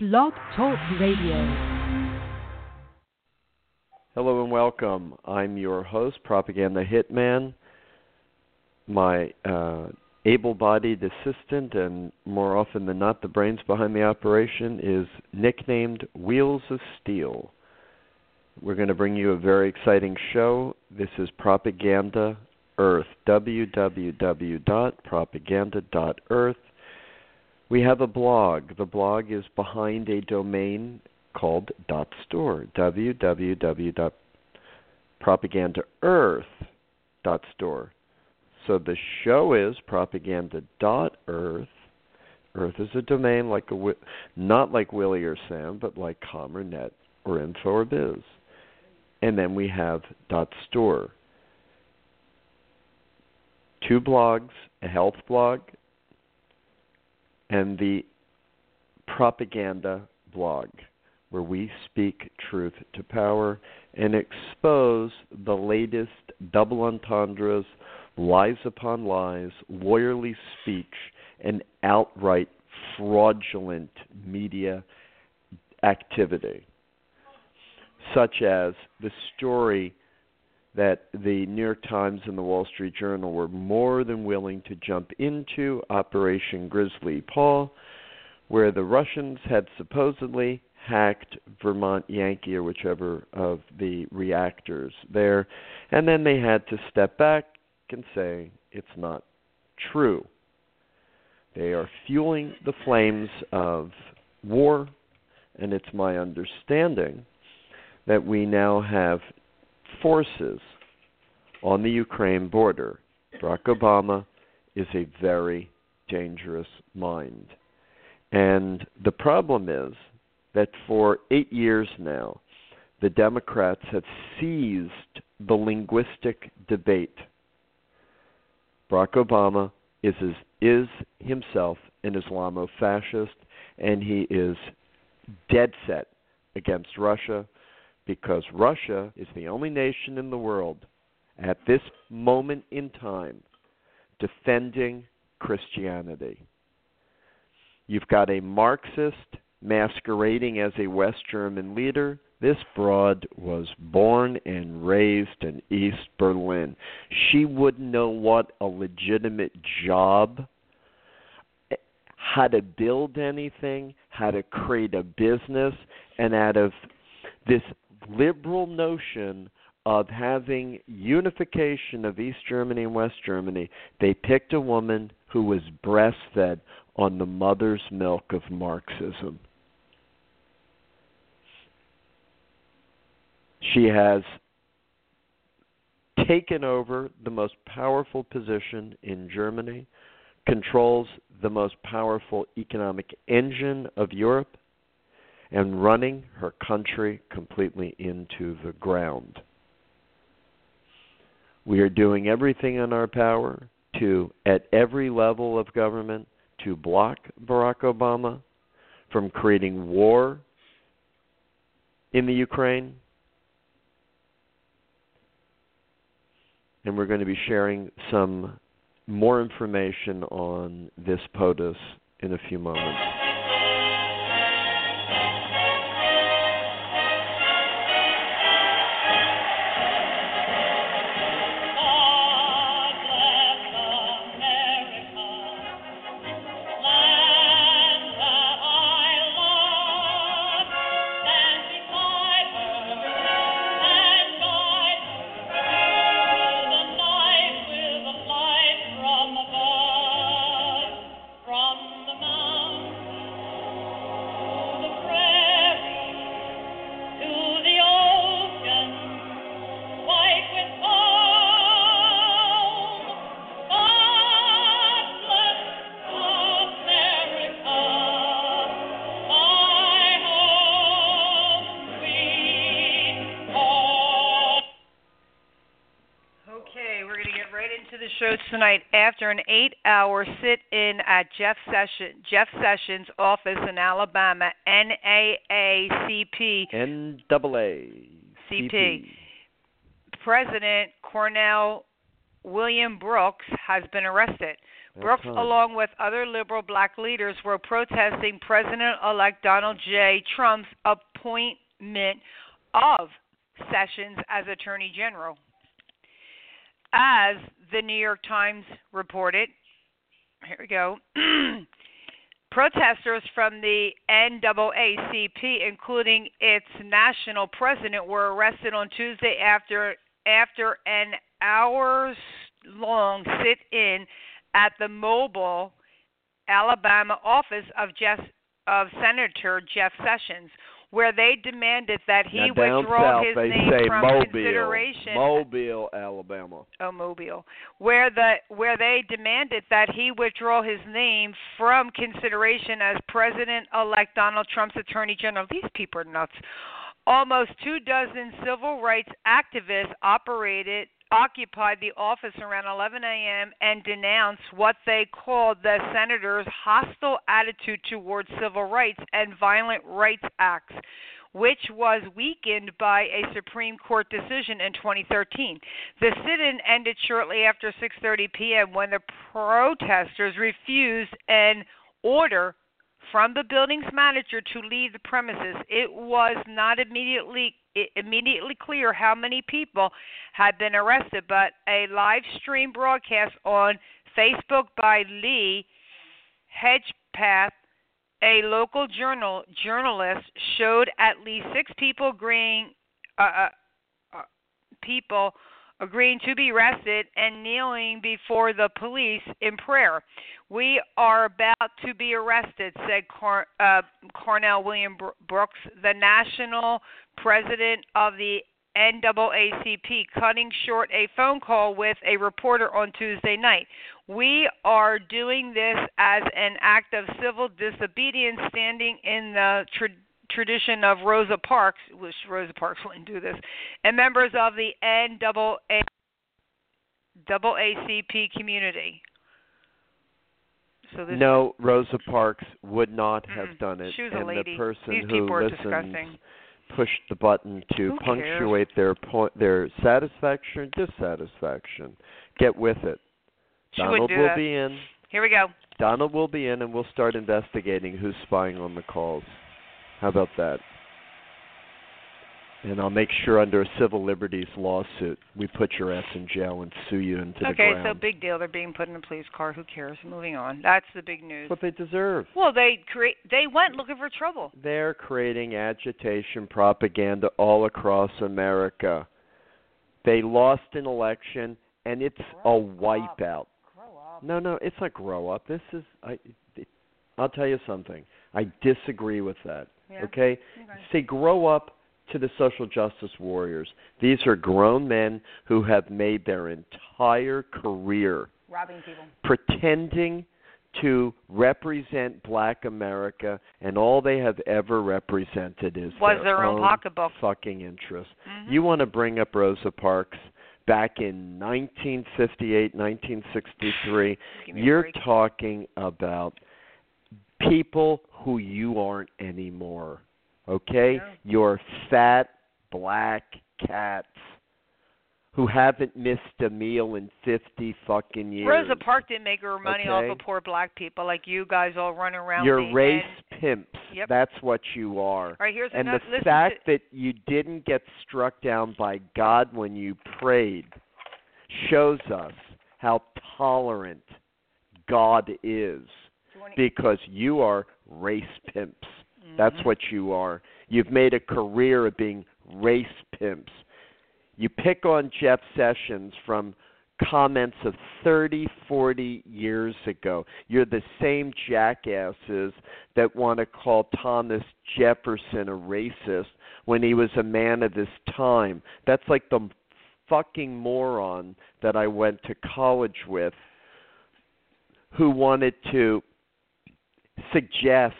Blog Talk Radio. Hello and welcome. I'm your host, Propaganda Hitman. My uh, able bodied assistant, and more often than not, the brains behind the operation, is nicknamed Wheels of Steel. We're going to bring you a very exciting show. This is Propaganda Earth, www.propaganda.earth. We have a blog. The blog is behind a domain called .store, www.propagandaearth.store. So the show is propaganda.earth. Earth is a domain like a not like Willie or Sam, but like com or net or info or biz. And then we have .store. Two blogs, a health blog and the propaganda blog, where we speak truth to power and expose the latest double entendres, lies upon lies, lawyerly speech, and outright fraudulent media activity, such as the story that the New York Times and the Wall Street Journal were more than willing to jump into Operation Grizzly Paw, where the Russians had supposedly hacked Vermont Yankee or whichever of the reactors there, and then they had to step back and say it's not true. They are fueling the flames of war, and it's my understanding that we now have forces on the Ukraine border, Barack Obama is a very dangerous mind. And the problem is that for eight years now, the Democrats have seized the linguistic debate. Barack Obama is, is himself an Islamo fascist, and he is dead set against Russia because Russia is the only nation in the world at this moment in time defending Christianity. You've got a Marxist masquerading as a West German leader. This broad was born and raised in East Berlin. She wouldn't know what a legitimate job, how to build anything, how to create a business, and out of this liberal notion of having unification of East Germany and West Germany, they picked a woman who was breastfed on the mother's milk of Marxism. She has taken over the most powerful position in Germany, controls the most powerful economic engine of Europe, and running her country completely into the ground. We are doing everything in our power to, at every level of government, to block Barack Obama from creating war in the Ukraine. And we're going to be sharing some more information on this POTUS in a few moments. After an eight-hour sit-in at Jeff Sessions Jeff Sessions' office in Alabama, NAACP. NAACP. President Cornell William Brooks has been arrested. Brooks, along with other liberal black leaders, were protesting President elect Donald J. Trump's appointment of Sessions as Attorney General. As the New York Times reported, here we go. Protesters from the NAACP, including its national president, were arrested on Tuesday after after an hours-long sit-in at the Mobile, Alabama office of Jeff, of Senator Jeff Sessions, where they demanded that he now, withdraw south, his name from Mobile, consideration Mobile, Alabama. oh, Mobile, where the where they demanded that he withdraw his name from consideration as President-elect Donald Trump's Attorney General. These people are nuts. Almost two dozen civil rights activists operated occupied the office around 11 a.m. and denounced what they called the senator's hostile attitude towards civil rights and violent rights acts, which was weakened by a Supreme Court decision in 2013. The sit-in ended shortly after 6:30 p.m. when the protesters refused an order from the building's manager to leave the premises. It was not immediately immediately clear how many people had been arrested, but a live stream broadcast on Facebook by Lee Hedgepeth, a local journal journalist, showed at least six people agreeing uh, uh, uh, people agreeing to be arrested and kneeling before the police in prayer. We are about to be arrested, said Car- uh, Cornell William Brooks, the national president of the NAACP, cutting short a phone call with a reporter on Tuesday night. We are doing this as an act of civil disobedience, standing in the tra- tradition of Rosa Parks, which Rosa Parks wouldn't do this, and members of the NAACP community. So this no, Rosa Parks would not have Mm-mm. done it, She was a and lady. the person These who people are listens disgusting. Pushed the button to Who cares? punctuate their point, their satisfaction or dissatisfaction. Get with it. She Donald do will that. be in. Here we go. Donald will be in, and we'll start investigating who's spying on the calls. How about that? And I'll make sure under a civil liberties lawsuit, we put your ass in jail and sue you into the ground. okay, so big deal. They're being put in a police car. Who cares? Moving on. That's the big news. what they deserve. Well, they create. They went looking for trouble. They're creating agitation propaganda all across America. They lost an election, and it's a wipeout. Up. Grow up. No, no, it's not grow up. This is I. I'll tell you something. I disagree with that. Yeah. Okay? Okay. Say grow up to the social justice warriors. These are grown men who have made their entire career Robbing people. pretending to represent black America and all they have ever represented is Was their, their own pocketbook. fucking interest. Mhm. You want to bring up Rosa Parks back in 1958, 1963. Give me a You're talking about people who you aren't anymore. Okay? Yeah. You're fat black cats who haven't missed a meal in 50 fucking years. Rosa Parks didn't make her money off of poor black people like you guys all run around. You're race end. pimps. Yep. That's what you are. All right, here's And another. the fact to, that you didn't get struck down by God when you prayed shows us how tolerant God is because you are race pimps. That's Mhm. what you are. You've made a career of being race pimps. You pick on Jeff Sessions from comments of 30, 40 years ago. You're the same jackasses that want to call Thomas Jefferson a racist when he was a man of his time. That's like the fucking moron that I went to college with who wanted to suggest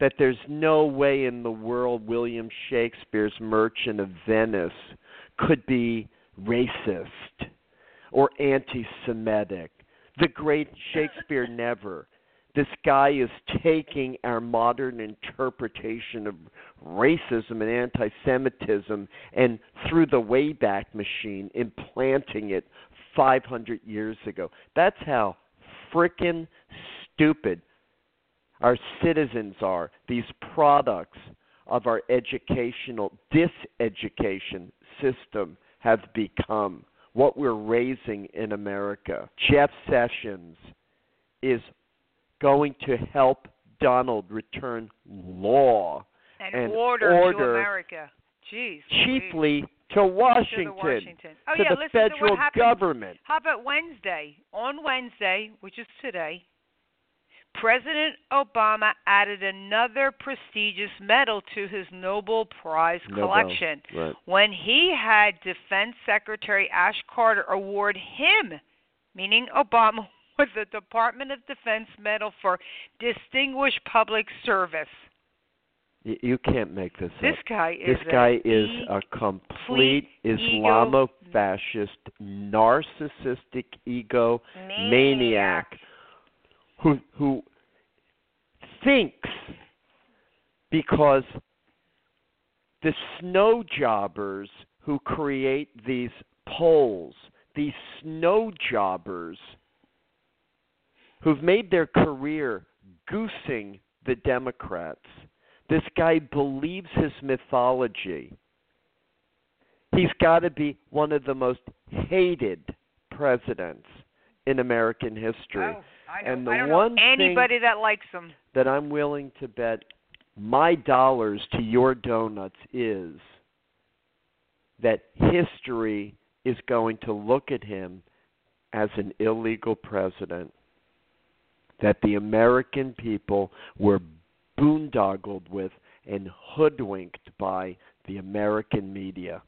that there's no way in the world William Shakespeare's Merchant of Venice could be racist or anti Semitic. The great Shakespeare never. This guy is taking our modern interpretation of racism and anti Semitism and through the Wayback Machine implanting it 500 years ago. That's how freaking stupid our citizens are, these products of our educational diseducation system have become, what we're raising in America. Jeff Sessions is going to help Donald return law and, and order, order to America. Jeez. chiefly Louise. to To Washington, the Washington. Oh to yeah, the federal to government. How about Wednesday? On Wednesday, which is today, President Obama added another prestigious medal to his Nobel Prize Nobel, collection right. when he had Defense Secretary Ash Carter award him, meaning Obama, with the Department of Defense Medal for Distinguished Public Service. You can't make this This up. guy is This guy is e- a complete Islamofascist, narcissistic ego maniac who who thinks because the snow jobbers who create these polls, these snow jobbers who've made their career goosing the Democrats. This guy believes his mythology. He's got to be one of the most hated presidents in American history. Oh, I And the I don't one know thing- anybody that likes him. that I'm willing to bet my dollars to your donuts is that history is going to look at him as an illegal president. That the American people were boondoggled with and hoodwinked by the American media,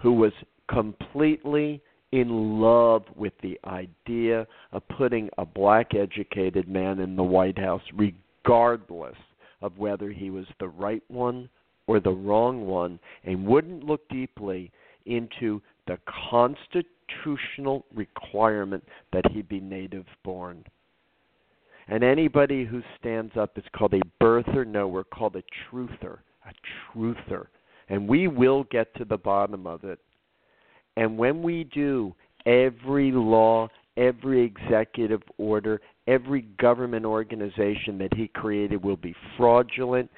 who was completely in love with the idea of putting a black educated man in the White House, regardless of whether he was the right one or the wrong one, and wouldn't look deeply into the constitutional requirement that he be native born. And anybody who stands up is called a birther. No, we're called a truther. A truther. And we will get to the bottom of it. And when we do, every law, every executive order, every government organization that he created will be fraudulent.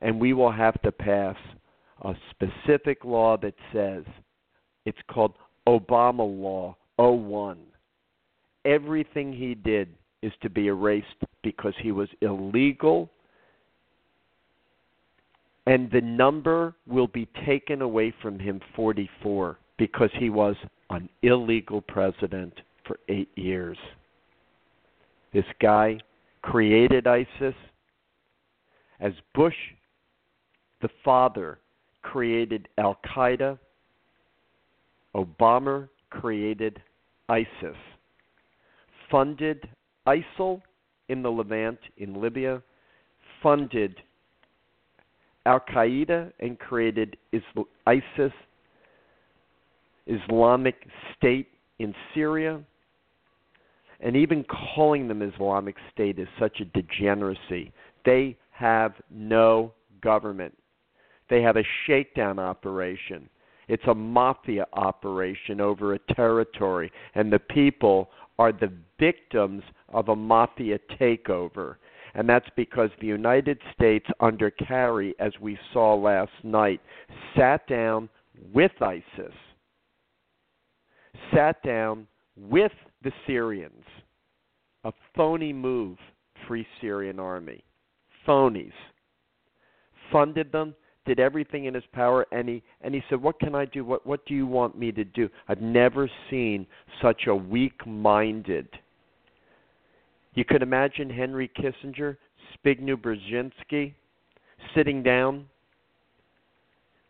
And we will have to pass a specific law that says it's called Obama Law 01. Everything he did is to be erased because he was illegal and the number will be taken away from him 44 because he was an illegal president for 8 years. This guy created ISIS as Bush the father created Al Qaeda, Obama created ISIS, funded ISIL in the Levant in Libya, funded Al Qaeda and created ISIS, Islamic State in Syria. And even calling them Islamic State is such a degeneracy. They have no government. They have a shakedown operation. It's a mafia operation over a territory, and the people are the victims of a mafia takeover. And that's because the United States, under Kerry, as we saw last night, sat down with ISIS, sat down with the Syrians, a phony move, Free Syrian Army. Phonies. Funded them, did everything in his power and he and he said what can i do what what do you want me to do i've never seen such a weak minded you could imagine henry kissinger Zbigniew brzezinski sitting down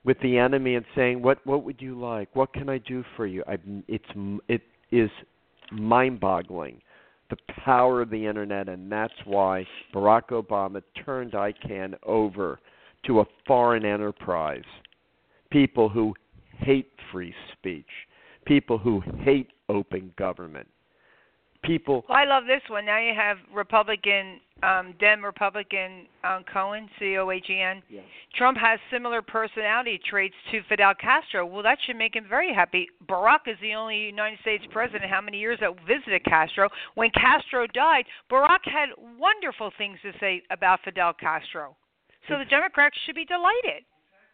with the enemy and saying what what would you like? What can i do for you? I it's it is mind boggling the power of the internet and that's why barack obama turned icann over to a foreign enterprise. People who hate free speech, people who hate open government, people Well, I love this one. Now you have Republican, um, Dem Republican um, Cohen, C O H E N. Yes. Trump has similar personality traits to Fidel Castro. Well, that should make him very happy. Barack is the only United States president how many years that visited Castro. When Castro died, Barack had wonderful things to say about Fidel Castro. So the Democrats should be delighted.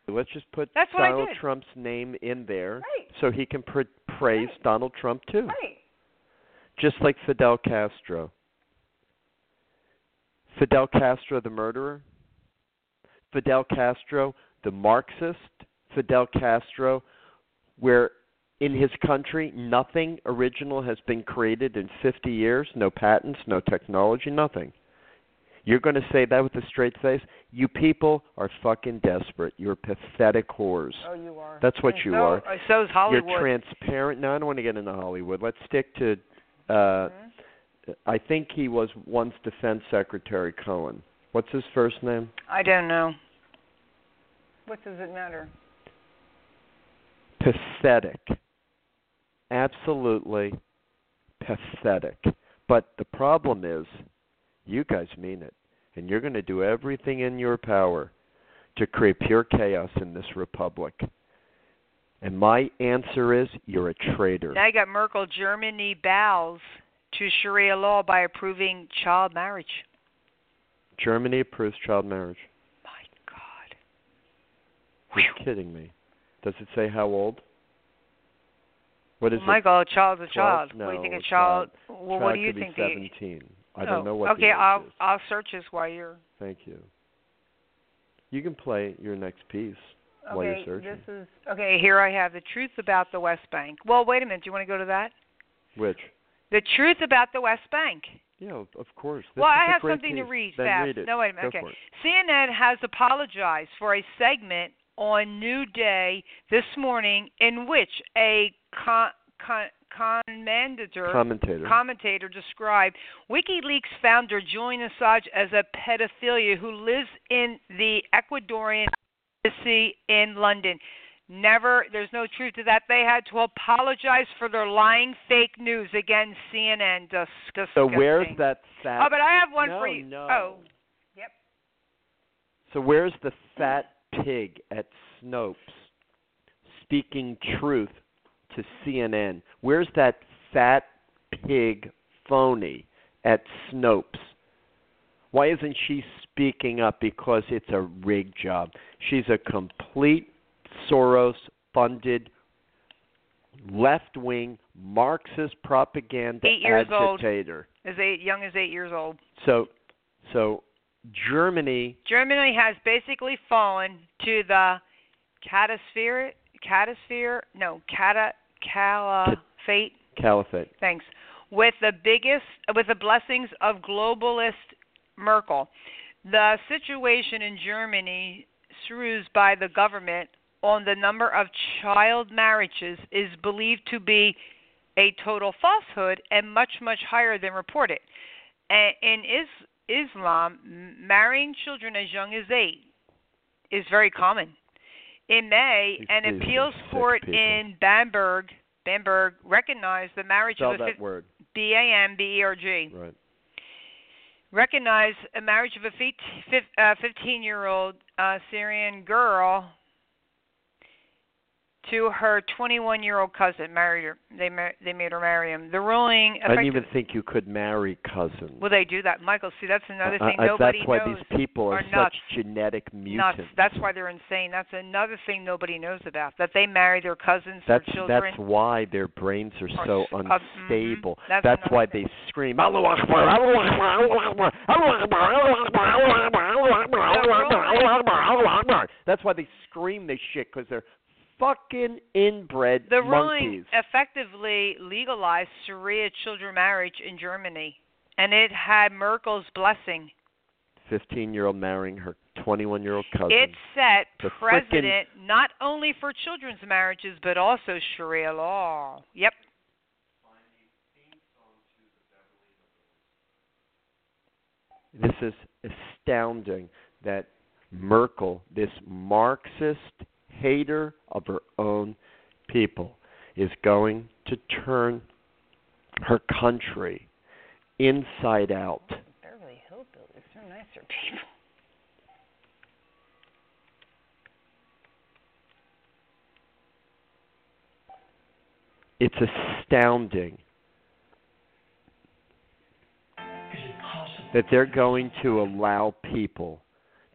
let's just put That's Donald. Trump's name in there Right. so he can pr- praise Right. Donald Trump too. Right. Just like Fidel Castro. Fidel Castro the murderer? Fidel Castro the Marxist? Fidel Castro where in his country nothing original has been created in 50 years, no patents, no technology, nothing. You're going to say that with a straight face? You people are fucking desperate. You're pathetic whores. Oh, you are. That's what you so, are. So's Hollywood. You're transparent. No, I don't want to get into Hollywood. Let's stick to. Uh, Mhm. I think he was once Defense Secretary Cohen. What's his first name? I don't know. What does it matter? Pathetic. Absolutely pathetic. But the problem is, you guys mean it, and you're going to do everything in your power to create pure chaos in this republic. And my answer is, you're a traitor. Now you got Merkel. Germany bows to Sharia law by approving child marriage. Germany approves child marriage. My God. You're kidding me. Does it say how old? What is oh well, Michael, a child's a it? child. No, what do you think a it's child? Well, Child what do you think? Be the- 17. I don't oh, know what. Okay, I'll is. I'll search this while you're. Thank you. You can play your next piece while you're Okay, searching. this is okay. Here I have the truth about the West Bank. Well, wait a minute. Do you want to go to that? Which? The truth about the West Bank. Yeah, of- course. This well, I have something to read Then fast. read. No, wait a minute. Go okay. CNN has apologized for a segment on New Day this morning in which a con, con, commentator Commentator. commentator described WikiLeaks founder Julian Assange as a pedophilia who lives in the Ecuadorian embassy in London. Never, there's no truth to that. They had to apologize for their lying fake news. Again, CNN. Disgusting. so where's that fat? Oh, but I have one no, for you. No. Oh, yep. So where's the fat pig at Snopes speaking truth to CNN? Where's that fat pig phony at Snopes? Why isn't she speaking up? Because it's a rig job. She's a complete Soros funded left wing Marxist propaganda Eight years old. agitator. As eight, young as eight years old. So so Germany Germany has basically fallen to the catasphere. Catasphere? No, cata caliphate. caliphate. Thanks. With the biggest, with the blessings of globalist Merkel, the situation in Germany, screws by the government on the number of child marriages is believed to be a total falsehood and much, much higher than reported. In is- Islam, marrying children as young as eight is very common. In May, an appeals court people. in Bamberg, Bamberg recognized the marriage Spell of a that word. B A M B E R G Right. Recognized a marriage of a uh, 15 year old uh, Syrian girl to her 21 year old cousin. Married her. They mar- they made her marry him. The ruling. I didn't even think you could marry cousins. Well, they do that, Michael. See, that's another thing I- nobody that's why knows. these people are, are nuts. such genetic Nuts. mutants. That's why they're insane. That's another thing nobody knows about. That they marry their cousins, That's their children. that's why their brains are so uh, mhm. unstable. That's That's why thing. they scream. "Allahu Akbar, Allahu Akbar, Allahu Akbar, Allahu Akbar, Allahu Akbar, Allahu Akbar, Allahu Akbar, Allahu Akbar, Allahu Akbar, Allahu Akbar." That's why they scream this shit because they're fucking inbred The monkeys. ruling effectively legalized Sharia children marriage in Germany, and it had Merkel's blessing. Fifteen-year-old marrying her twenty-one-year-old cousin. It set The frickin- precedent not only for children's marriages but also Sharia law. Yep. This is astounding that Merkel, this Marxist hater of her own people, is going to turn her country inside out. Beverly Hillbillies, they're nicer people. It's astounding that they're going to allow people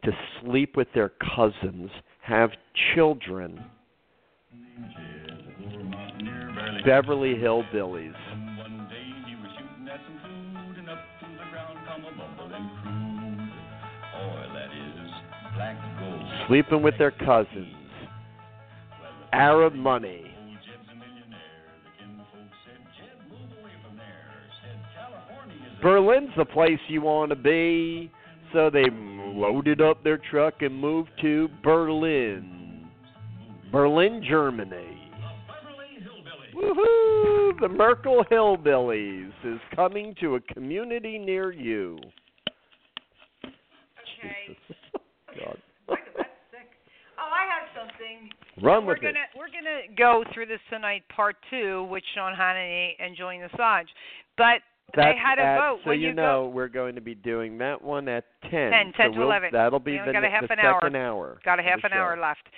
to sleep with their cousins, have children. Beverly Hillbillies. Sleeping with their cousins. Arab money. Berlin's the place you want to be. So they loaded up their truck and moved to Berlin. Berlin, Germany. Woohoo! The Merkel Hillbillies is coming to a community near you. Okay. God. That's sick. Oh, I have something. Run we're with gonna it. we're gonna go through this tonight, part two, with Sean Hannity and Julian Assange. But That's they had a at, vote So you, you know we're going to be doing that one at 10. 10, 10 so to we'll, 11. That'll be the, got a half the an hour. second hour. Got a half an hour left.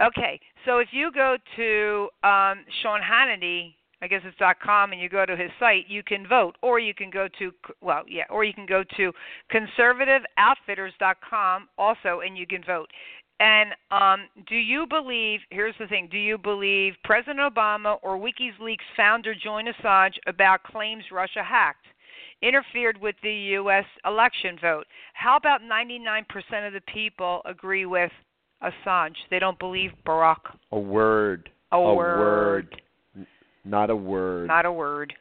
Okay, so if you go to um, Sean Hannity, I guess it's dot .com, and you go to his site, you can vote, or you can go to well, yeah, or you can go to conservativeoutfitters.com also, and you can vote. And um, do you believe? Here's the thing: Do you believe President Obama or WikiLeaks founder Julian Assange about claims Russia hacked? interfered with the U.S. election vote. How about 99% of the people agree with Assange? They don't believe Barack. A word. A, a word. word. Not a word. Not a word.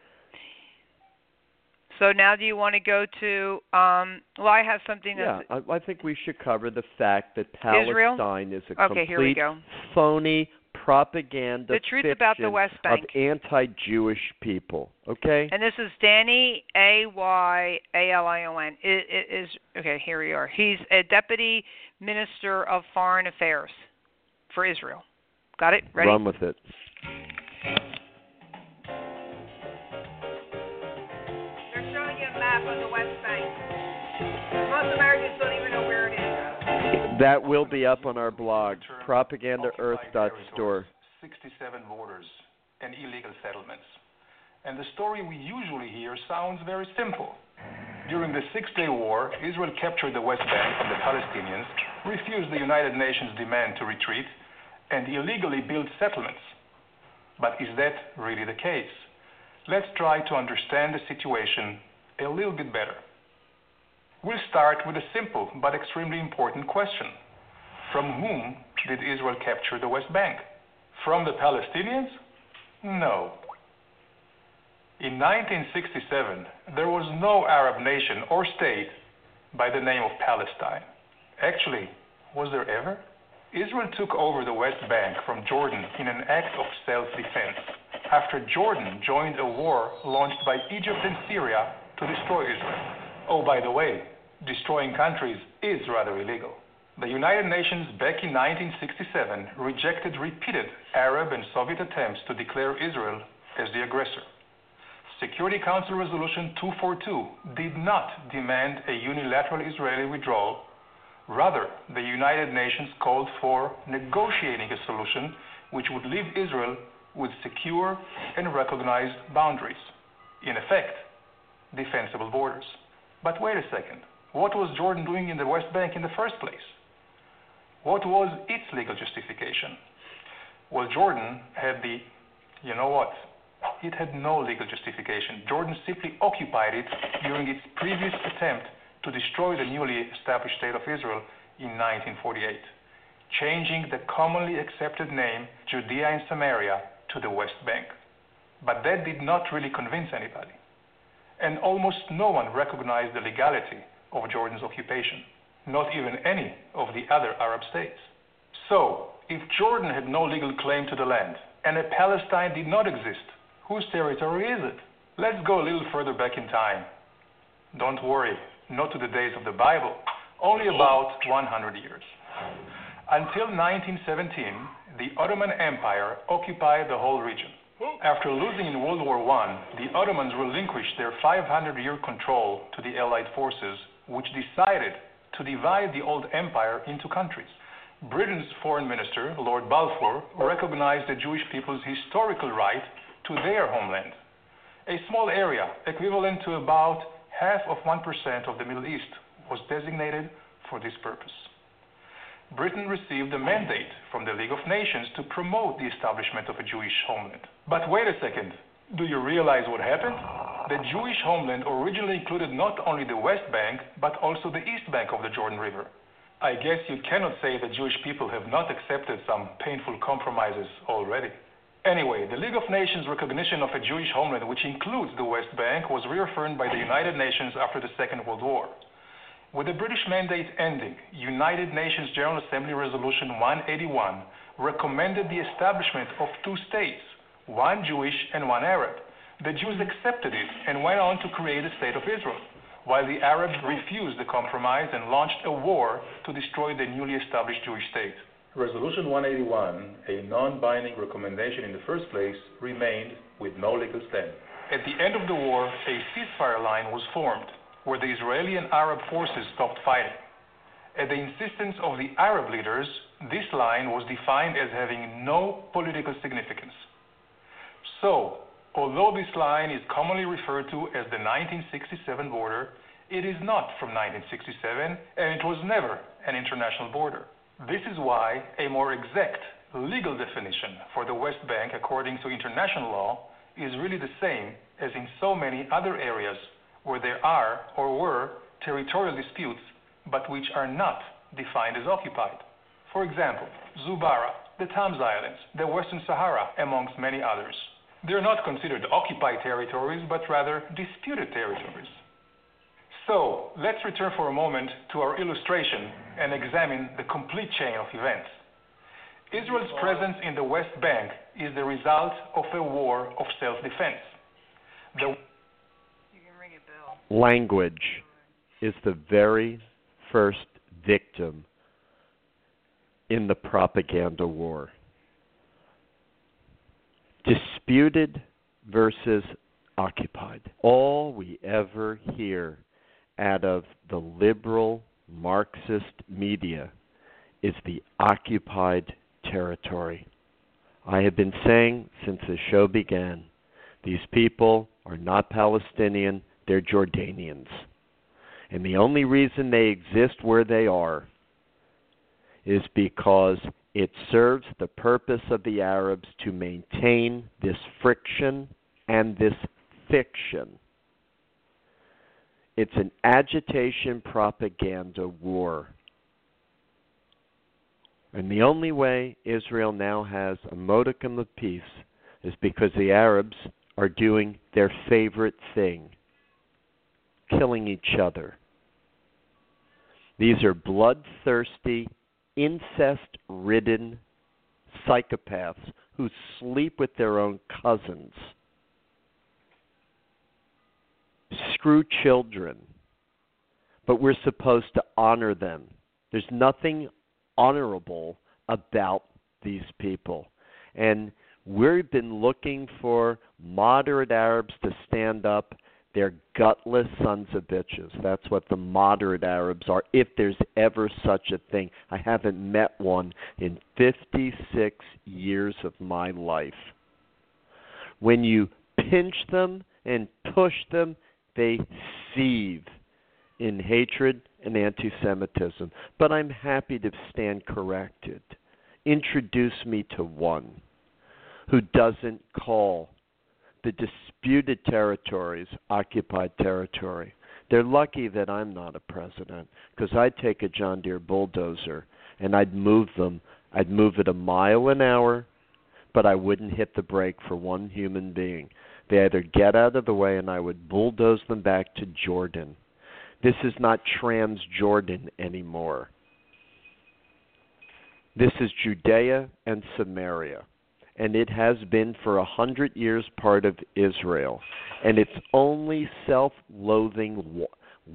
So now, do you want to go to? Um, well, I have something yeah, that's I, I think we should cover the fact that Israel? Palestine is a okay. Here we complete go. phony propaganda The truth about the West of Bank. anti-Jewish people. Okay. And this is Danny A Y A L I O N. It, it is okay. Here we are. He's a deputy minister of foreign affairs for Israel. Got it? Ready? Run with it. Showing you a map of the West Bank. Most Americans don't even know where it is. That will be up on our blog, propagandaearth.store. 67 borders and illegal settlements. And the story we usually hear sounds very simple. During the Six Day War, Israel captured the West Bank from the Palestinians, refused the United Nations demand to retreat, and illegally built settlements. But is that really the case? Let's try to understand the situation a little bit better. We'll start with a simple but extremely important question. From whom did Israel capture the West Bank? From the Palestinians? No. In 1967, there was no Arab nation or state by the name of Palestine. Actually, was there ever? Israel took over the West Bank from Jordan in an act of self defense after Jordan joined a war launched by Egypt and Syria to destroy Israel. Oh, by the way, destroying countries is rather illegal. The United Nations back in 1967 rejected repeated Arab and Soviet attempts to declare Israel as the aggressor. Security Council Resolution 242 did not demand a unilateral Israeli withdrawal. Rather, the United Nations called for negotiating a solution which would leave Israel with secure and recognized boundaries. In effect, defensible borders. But wait a second. What was Jordan doing in the West Bank in the first place? What was its legal justification? Well, Jordan had the, you know what? It had no legal justification. Jordan simply occupied it during its previous attempt to destroy the newly established state of Israel in 1948, changing the commonly accepted name Judea and Samaria to the West Bank. But that did not really convince anybody. And almost no one recognized the legality of Jordan's occupation, not even any of the other Arab states. So, if Jordan had no legal claim to the land and a Palestine did not exist, whose territory is it? Let's go a little further back in time. Don't worry, not to the days of the Bible, only about 100 years. Until 1917, the Ottoman Empire occupied the whole region. After losing in World War I, the Ottomans relinquished their 500 year control to the Allied forces, which decided to divide the old empire into countries. Britain's foreign minister, Lord Balfour, recognized the Jewish people's historical right to their homeland. A small area, equivalent to about half of 1% of the Middle East, was designated for this purpose. Britain received a mandate from the League of Nations to promote the establishment of a Jewish homeland. But wait a second, do you realize what happened? The Jewish homeland originally included not only the West Bank, but also the East Bank of the Jordan River. I guess you cannot say the Jewish people have not accepted some painful compromises already. Anyway, the League of Nations recognition of a Jewish homeland, which includes the West Bank, was reaffirmed by the United Nations after the Second World War. With the British mandate ending, United Nations General Assembly Resolution 181 recommended the establishment of two states, one Jewish and one Arab. The Jews accepted it and went on to create the State of Israel, while the Arabs refused the compromise and launched a war to destroy the newly established Jewish state. Resolution 181, a non-binding recommendation in the first place, remained with no legal stand. At the end of the war, a ceasefire line was formed where the Israeli and Arab forces stopped fighting. At the insistence of the Arab leaders, this line was defined as having no political significance. So, although this line is commonly referred to as the 1967 border, it is not from 1967 and it was never an international border. This is why a more exact legal definition for the West Bank, according to international law, is really the same as in so many other areas where there are or were territorial disputes, but which are not defined as occupied. For example, Zubarah, the Thames Islands, the Western Sahara, amongst many others. They're not considered occupied territories, but rather disputed territories. So, let's return for a moment to our illustration and examine the complete chain of events. Israel's presence in the West Bank is the result of a war of self defense. The language is the very first victim in the propaganda war. Disputed versus occupied. All we ever hear out of the liberal Marxist media is the occupied territory. I have been saying since the show began these people are not Palestinian, they're Jordanians. And the only reason they exist where they are is because it serves the purpose of the Arabs to maintain this friction and this fiction. It's an agitation propaganda war. And the only way Israel now has a modicum of peace is because the Arabs are doing their favorite thing killing each other. These are bloodthirsty, incest ridden psychopaths who sleep with their own cousins. Screw children, but we're supposed to honor them. There's nothing honorable about these people. And we've been looking for moderate Arabs to stand up they're gutless sons of bitches. That's what the moderate Arabs are, if there's ever such a thing. I haven't met one in 56 years of my life. When you pinch them and push them, they seethe in hatred and anti Semitism. But I'm happy to stand corrected. Introduce me to one who doesn't call the disputed territories occupied territory. They're lucky that I'm not a president because I'd take a John Deere bulldozer and I'd move them. I'd move it a mile an hour, but I wouldn't hit the brake for one human being. They either get out of the way and I would bulldoze them back to Jordan. This is not Transjordan anymore. This is Judea and Samaria and it has been for a hundred years part of Israel. And it's only self loathing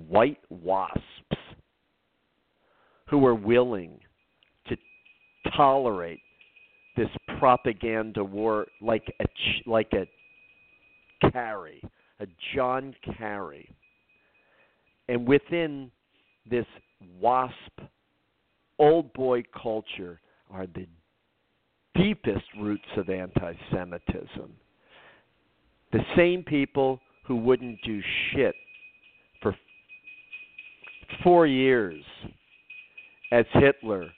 white wasps who are willing to tolerate this propaganda war like a like a Kerry, a John Kerry. And within this WASP old boy culture are the deepest roots of anti Semitism. The same people who wouldn't do shit for four years as Hitler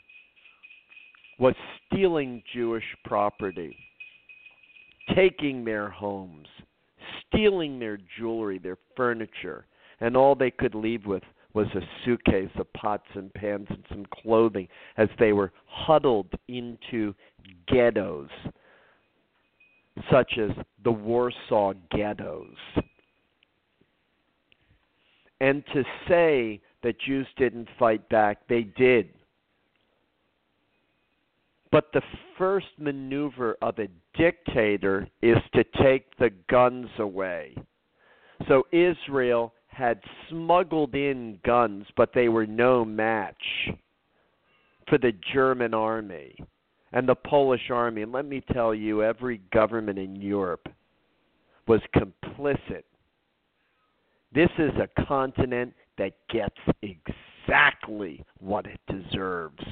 was stealing Jewish property, taking their homes, stealing their jewelry, their furniture, and all they could leave with was a suitcase of pots and pans and some clothing as they were huddled into ghettos such as the Warsaw ghettos. And to say that Jews didn't fight back, they did. But the first maneuver of a dictator is to take the guns away. So Israel had smuggled in guns, but they were no match for the German army and the Polish army. And let me tell you, every government in Europe was complicit. This is a continent that gets exactly what it deserves.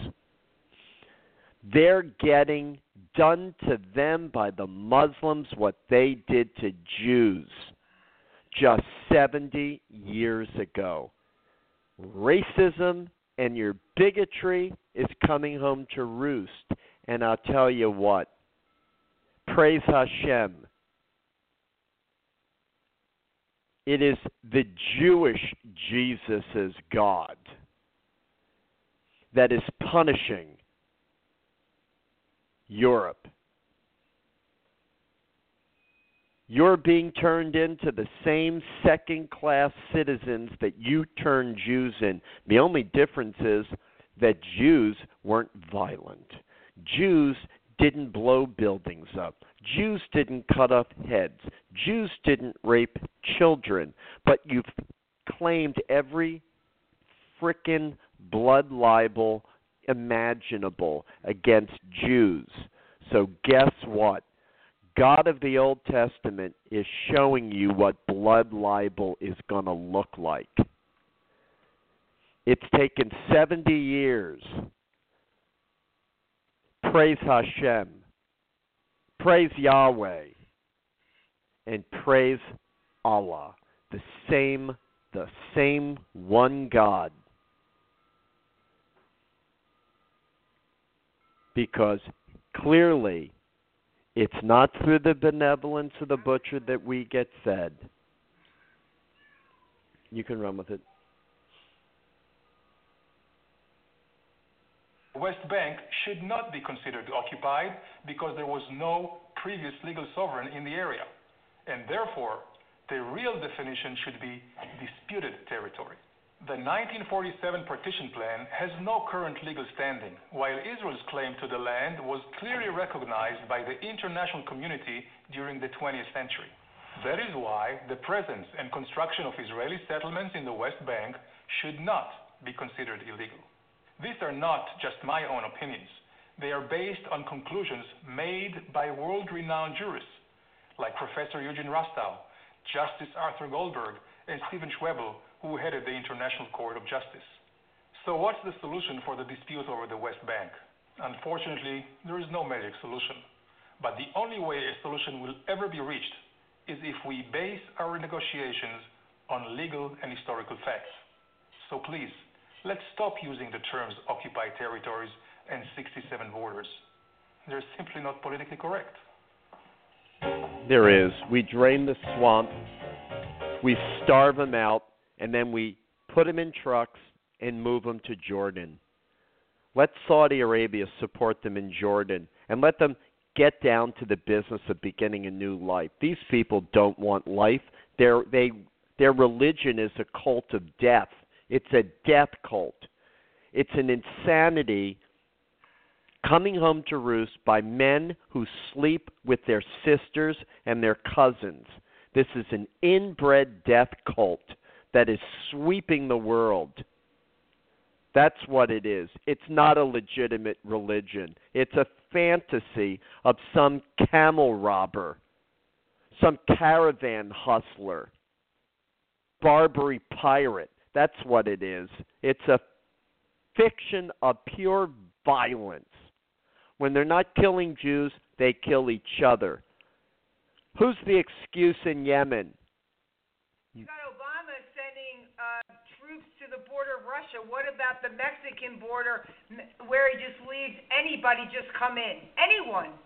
They're getting done to them by the Muslims what they did to Jews just 70 years ago. Racism and your bigotry is coming home to roost. And I'll tell you what, praise Hashem. It is the Jewish Jesus God that is punishing Europe. You're being turned into the same second class citizens that you turned Jews in. The only difference is that Jews weren't violent. Jews didn't blow buildings up. Jews didn't cut off heads. Jews didn't rape children. But you've claimed every frickin' blood libel imaginable against Jews. So guess what? God of the Old Testament is showing you what blood libel is going to look like. It's taken 70 years praise Hashem, praise Yahweh, and praise Allah, the same, the same one God. Because clearly, it's not through the benevolence of the butcher that we get fed. You can run with it. West Bank should not be considered occupied because there was no previous legal sovereign in the area, and therefore the real definition should be disputed territory. The 1947 partition plan has no current legal standing, while Israel's claim to the land was clearly recognized by the international community during the 20th century. That is why the presence and construction of Israeli settlements in the West Bank should not be considered illegal. These are not just my own opinions. They are based on conclusions made by world-renowned jurists like Professor Eugene Rostow, Justice Arthur Goldberg, and Stephen Schwebel, who headed the International Court of Justice. So what's the solution for the dispute over the West Bank? Unfortunately, there is no magic solution. But the only way a solution will ever be reached is if we base our negotiations on legal and historical facts. So please, Let's stop using the terms occupied territories and 67 borders. They're simply not politically correct. There is. We drain the swamp, we starve them out, and then we put them in trucks and move them to Jordan. Let Saudi Arabia support them in Jordan and let them get down to the business of beginning a new life. These people don't want life. Their they their religion is a cult of death. It's a death cult. It's an insanity coming home to roost by men who sleep with their sisters and their cousins. This is an inbred death cult that is sweeping the world. That's what it is. It's not a legitimate religion. It's a fantasy of some camel robber, some caravan hustler, Barbary pirate. That's what it is. It's a fiction of pure violence. When they're not killing Jews, they kill each other. Who's the excuse in Yemen? You got Obama sending uh, troops to the border of Russia. What about the Mexican border where he just leaves anybody just come in? Anyone.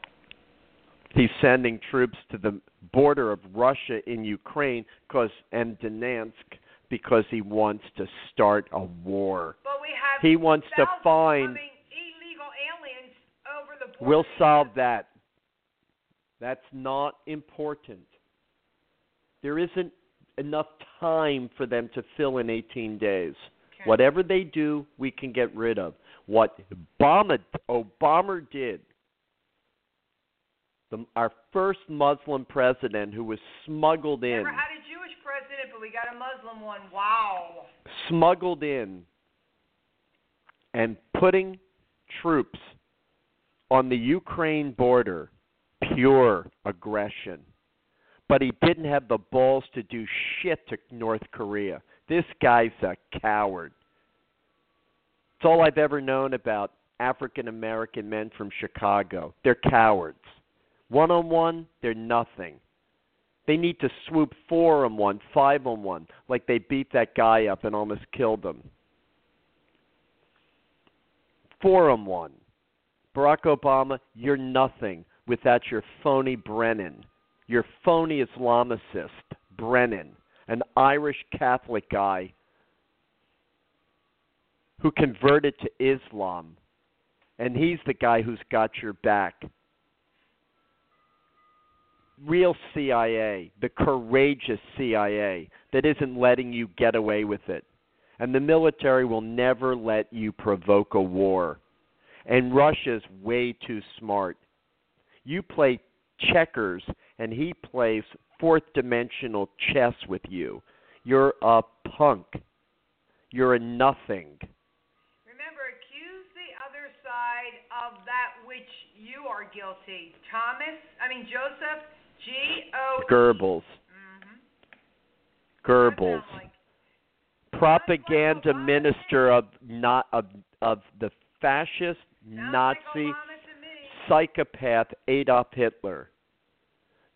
He's sending troops to the border of Russia in Ukraine cause, and Donetsk because he wants to start a war. But we have he wants to find illegal aliens over the border. We'll solve that. That's not important. There isn't enough time for them to fill in 18 days. Okay. Whatever they do, we can get rid of. What Obama, Obama did, the, our first Muslim president who was smuggled in. Never had a Jewish president, but we got a Muslim one. Wow. Smuggled in and putting troops on the Ukraine border pure aggression. But he didn't have the balls to do shit to North Korea. This guy's a coward. It's all I've ever known about African American men from Chicago. They're cowards. One on one, they're nothing. They need to swoop four on one, five on one, like they beat that guy up and almost killed him. Four on one. Barack Obama, you're nothing without your phony Brennan, your phony Islamicist Brennan, an Irish Catholic guy who converted to Islam, and he's the guy who's got your back. Real CIA, the courageous CIA that isn't letting you get away with it. And the military will never let you provoke a war. And Russia's way too smart you play checkers and he plays fourth dimensional chess with you. You're a punk. You're a nothing. Remember, accuse the other side of that which you are guilty. Thomas, I mean Joseph G O Goebbels. Mm-hmm. Goebbels. Like, propaganda minister of not of of the fascist Nazi like psychopath Adolf Hitler,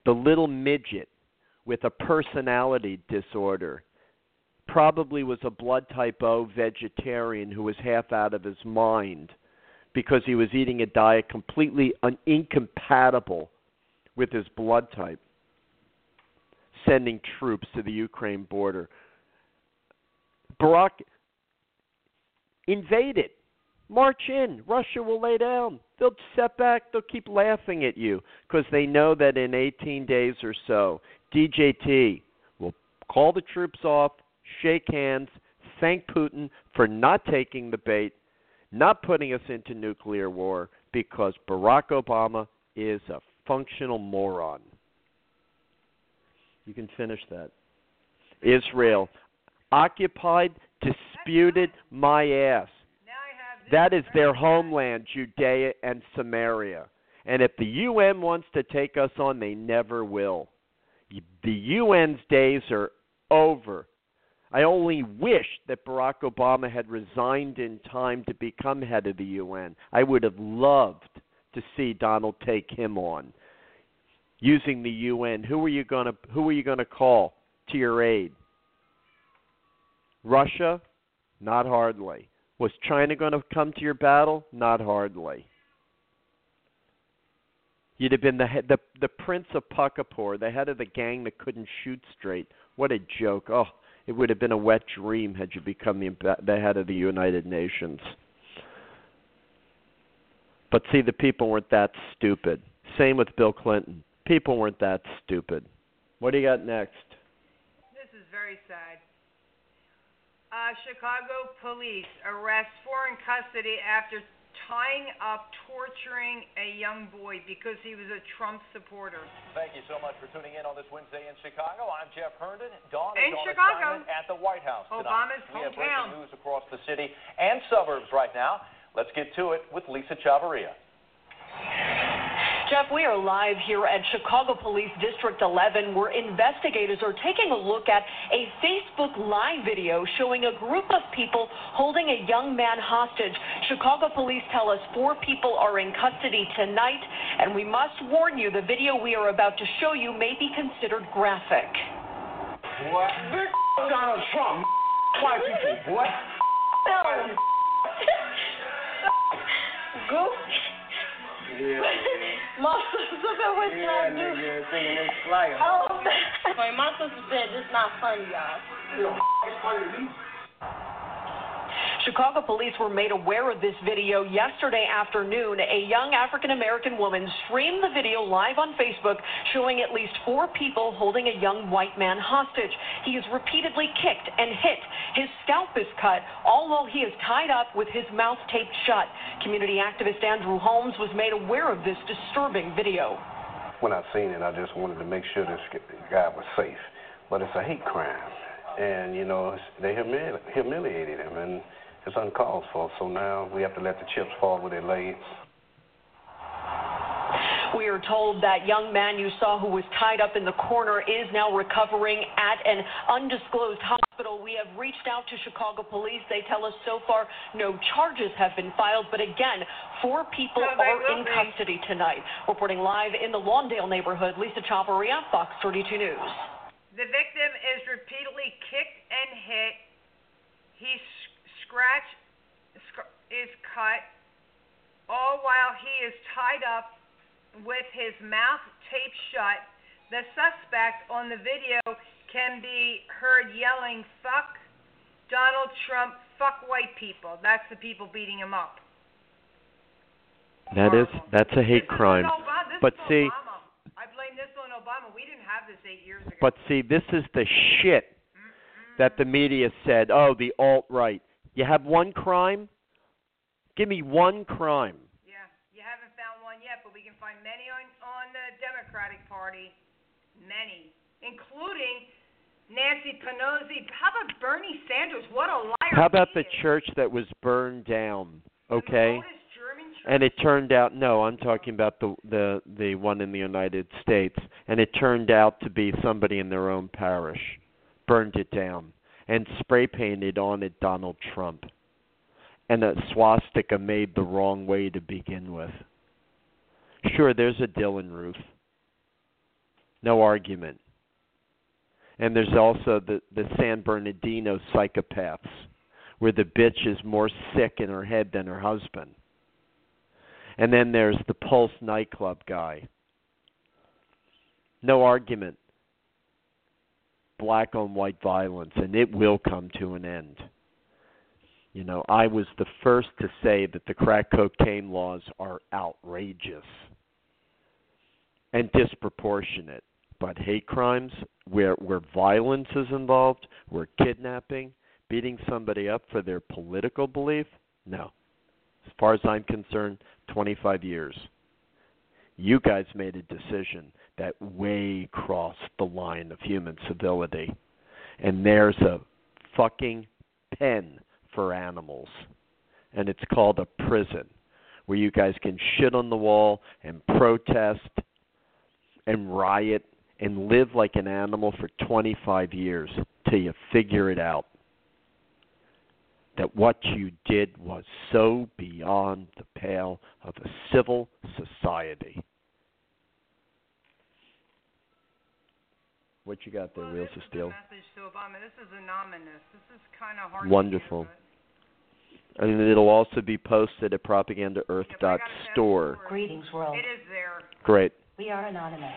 the little midget with a personality disorder, probably was a blood type O vegetarian who was half out of his mind because he was eating a diet completely un- incompatible with his blood type, sending troops to the Ukraine border. Barack invaded March in. Russia will lay down. They'll step back. They'll keep laughing at you because they know that in 18 days or so, DJT will call the troops off, shake hands, thank Putin for not taking the bait, not putting us into nuclear war because Barack Obama is a functional moron. You can finish that. Israel occupied, disputed my ass. That is their homeland, Judea and Samaria. And if the UN wants to take us on, they never will. The UN's days are over. I only wish that Barack Obama had resigned in time to become head of the UN. I would have loved to see Donald take him on. Using the UN, who are you going to who are you going to call to your aid? Russia? Not hardly. Was China going to come to your battle? Not hardly. You'd have been the the the prince of Pakapur, the head of the gang that couldn't shoot straight. What a joke! Oh, it would have been a wet dream had you become the the head of the United Nations. But see, the people weren't that stupid. Same with Bill Clinton. People weren't that stupid. What do you got next? This is very sad. Uh, Chicago police arrest four in custody after tying up, torturing a young boy because he was a Trump supporter. Thank you so much for tuning in on this Wednesday in Chicago. I'm Jeff Herndon. Dawn In is on Chicago. assignment at the White House tonight. Obama's we have breaking news across the city and suburbs right now. Let's get to it with Lisa Chavarria. Jeff, we are live here at Chicago Police District 11 where investigators are taking a look at a Facebook Live video showing a group of people holding a young man hostage. Chicago police tell us four people are in custody tonight, and we must warn you the video we are about to show you may be considered graphic. What? Big Donald Trump. White people, boy. Goof. Yeah, My sister said, what yeah, did I do? nigga, thinking it's flyer. Oh, man. My sister said, this not funny, y'all. You know, it's funny to me. Chicago police were made aware of this video yesterday afternoon. A young African American woman streamed the video live on Facebook showing at least four people holding a young white man hostage. He is repeatedly kicked and hit. His scalp is cut, all while he is tied up with his mouth taped shut. Community activist Andrew Holmes was made aware of this disturbing video. When I seen it, I just wanted to make sure this guy was safe. But it's a hate crime, and you know they humili- humiliated him, and it's uncalled for. So now we have to let the chips fall where they lay. We are told that young man you saw who was tied up in the corner is now recovering at an undisclosed hospital. We have reached out to Chicago police. They tell us so far no charges have been filed, but again, four people No, are will in be. custody tonight. Reporting live in the Lawndale neighborhood, Lisa Chavarria, Fox 32 News. The victim is repeatedly kicked and hit. He scratch is cut, all while he is tied up with his mouth taped shut. The suspect on the video can be heard yelling, "Fuck Donald Trump, fuck white people." That's the people beating him up. That is that's a hate This crime. Obama. But see, Obama. I blame this on Obama. We didn't have this eight years ago. but see, this is the shit that the media said. Oh, the alt right. You have one crime. Give me one crime. Yeah, you haven't found one yet, but we can find many on on the Democratic Party, many, including Nancy Pelosi. How about Bernie Sanders? What a liar! How about he the is. church that was burned down? Okay. Methodist German church? And it turned out no, I'm talking about the the the one in the United States, and it turned out to be somebody in their own parish burned it down and spray painted on it Donald Trump. And a swastika made the wrong way to begin with. Sure, there's a Dylann Roof. No argument. And there's also the the San Bernardino psychopaths where the bitch is more sick in her head than her husband. And then there's the Pulse nightclub guy. No argument. Black on white violence, and it will come to an end. You know, I was the first to say that the crack cocaine laws are outrageous and disproportionate. But hate crimes, where where violence is involved, where kidnapping, beating somebody up for their political belief, no. As far as I'm concerned, 25 years. You guys made a decision that way crossed the line of human civility. And there's a fucking pen for animals. And it's called a prison where you guys can shit on the wall and protest and riot and live like an animal for 25 years till you figure it out that what you did was so beyond the pale of a civil society. What you got there, well, Wheels of Steel? message to Obama. This is anonymous. This is kind of hard. Wonderful. To hear, And it'll also be posted at Yeah, but propagandaearth.store. Greetings, world. It is there. Great. We are anonymous.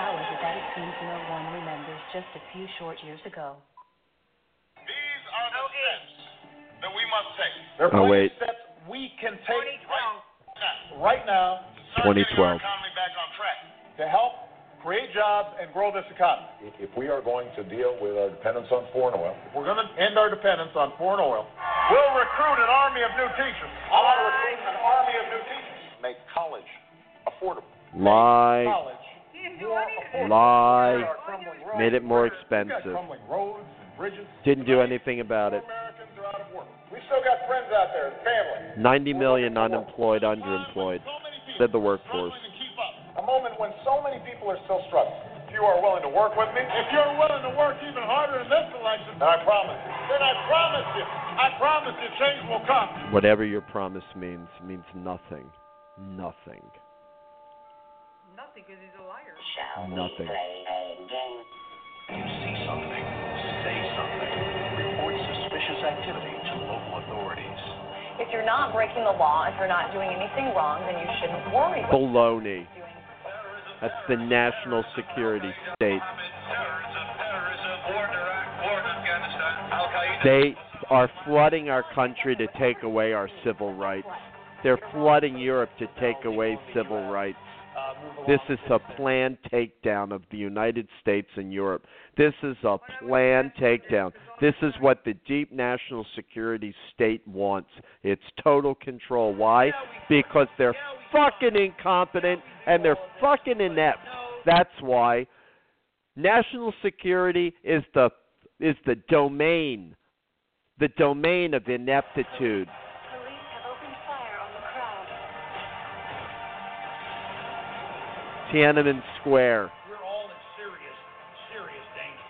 Powers that it seems no one remembers just a few short years ago. These are the eight. steps that we must take. There are Oh, wait. steps we can take 2012. Now, right now start getting our 2012. economy back on track. to help create jobs, and grow this economy. If we are going to deal with our dependence on foreign oil, If we're going to end our dependence on foreign oil, we'll recruit an army of new teachers. I want to recruit an army of new teachers. Make college affordable. Lie, College. More lie, There are crumbling roads. made it more expensive. roads and bridges. Didn't do anything about it. Americans are out of work. We still got friends out there, family. 90 million unemployed, underemployed. Said the workforce. Struggling to keep up. A moment when so many people are still struggling. If you are willing to work with me, if you're willing to work even harder in this election, then I promise you, then I promise you, I promise you change will come. Whatever your promise means, means nothing. Nothing. Nothing because he's a liar. Nothing. You see something, say something. Report suspicious activity to local authorities. If you're not breaking the law, if you're not doing anything wrong, then you shouldn't worry. what Baloney. That's the national security state. They are flooding our country to take away our civil rights. They're flooding Europe to take away civil rights. This is a planned takedown of the United States and Europe. This is a planned takedown. This is what the deep national security state wants. It's total control. Why? Because they're fucking incompetent and they're fucking inept. That's why national security is the is the domain the domain of ineptitude. Tiananmen Square. We're all in serious, serious danger.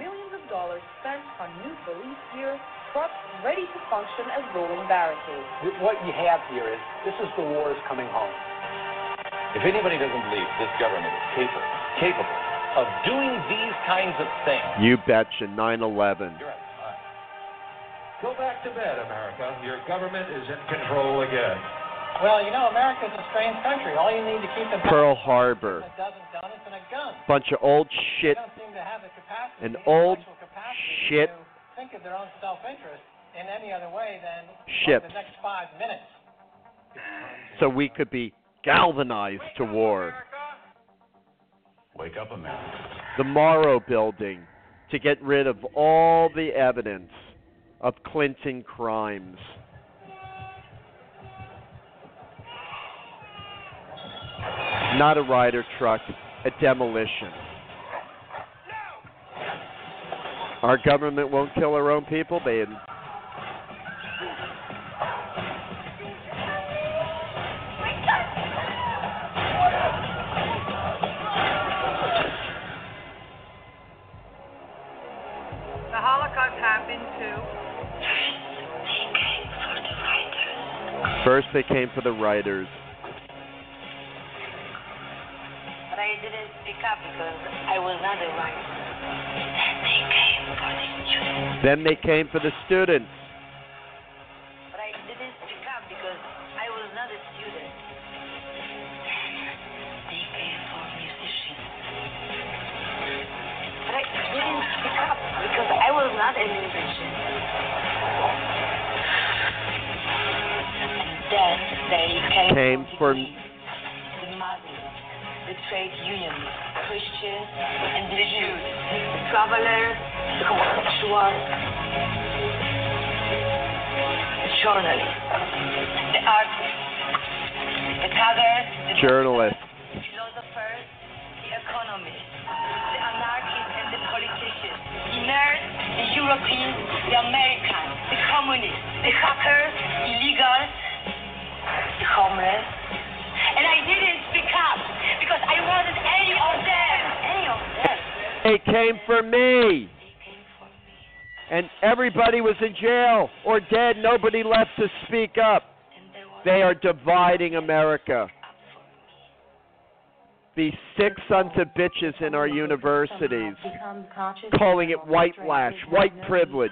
Millions of dollars spent on new police gear, trucks ready to function as rolling barricades. What you have here is this is the wars coming home. If anybody doesn't believe this government is capable, capable of doing these kinds of things, You betcha 9/11. you're right. Go back to bed, America. Your government is in control again. Well, you know, America's a strange country. All you need to keep in Pearl Harbor. a dozen guns and a gun. Bunch of old shit. They don't seem to have the capacity, An old capacity shit to think of their own self-interest in any other way than Ships. like, the next five minutes. so we could be galvanized to war. wake up, America. The Murrah building to get rid of all the evidence of Clinton crimes. Not a Ryder truck, a demolition. Our government won't kill our own people. They The Holocaust happened too. first they came for the writers. Up because I was not a writer. Then they came for the students. Then they came for the students. But I didn't speak up because I was not a student. Then they came for musicians. But I didn't speak up because I was not a musician. And then they came, Came for the Muslims, the trade unions, Christians, and the Jews, the travelers, the homosexuals, the journalists, the artists, the taggers, the Journalists. philosophers, the economists, the anarchists and the politicians, the nerds, the Europeans, the Americans, the communists, the hackers, illegals, the homeless. And I didn't speak up because I any of them. Any of them. They came for me. And everybody was in jail or dead. Nobody left to speak up. They are dividing America. These sick sons of bitches in our universities, calling it white lash, white privilege.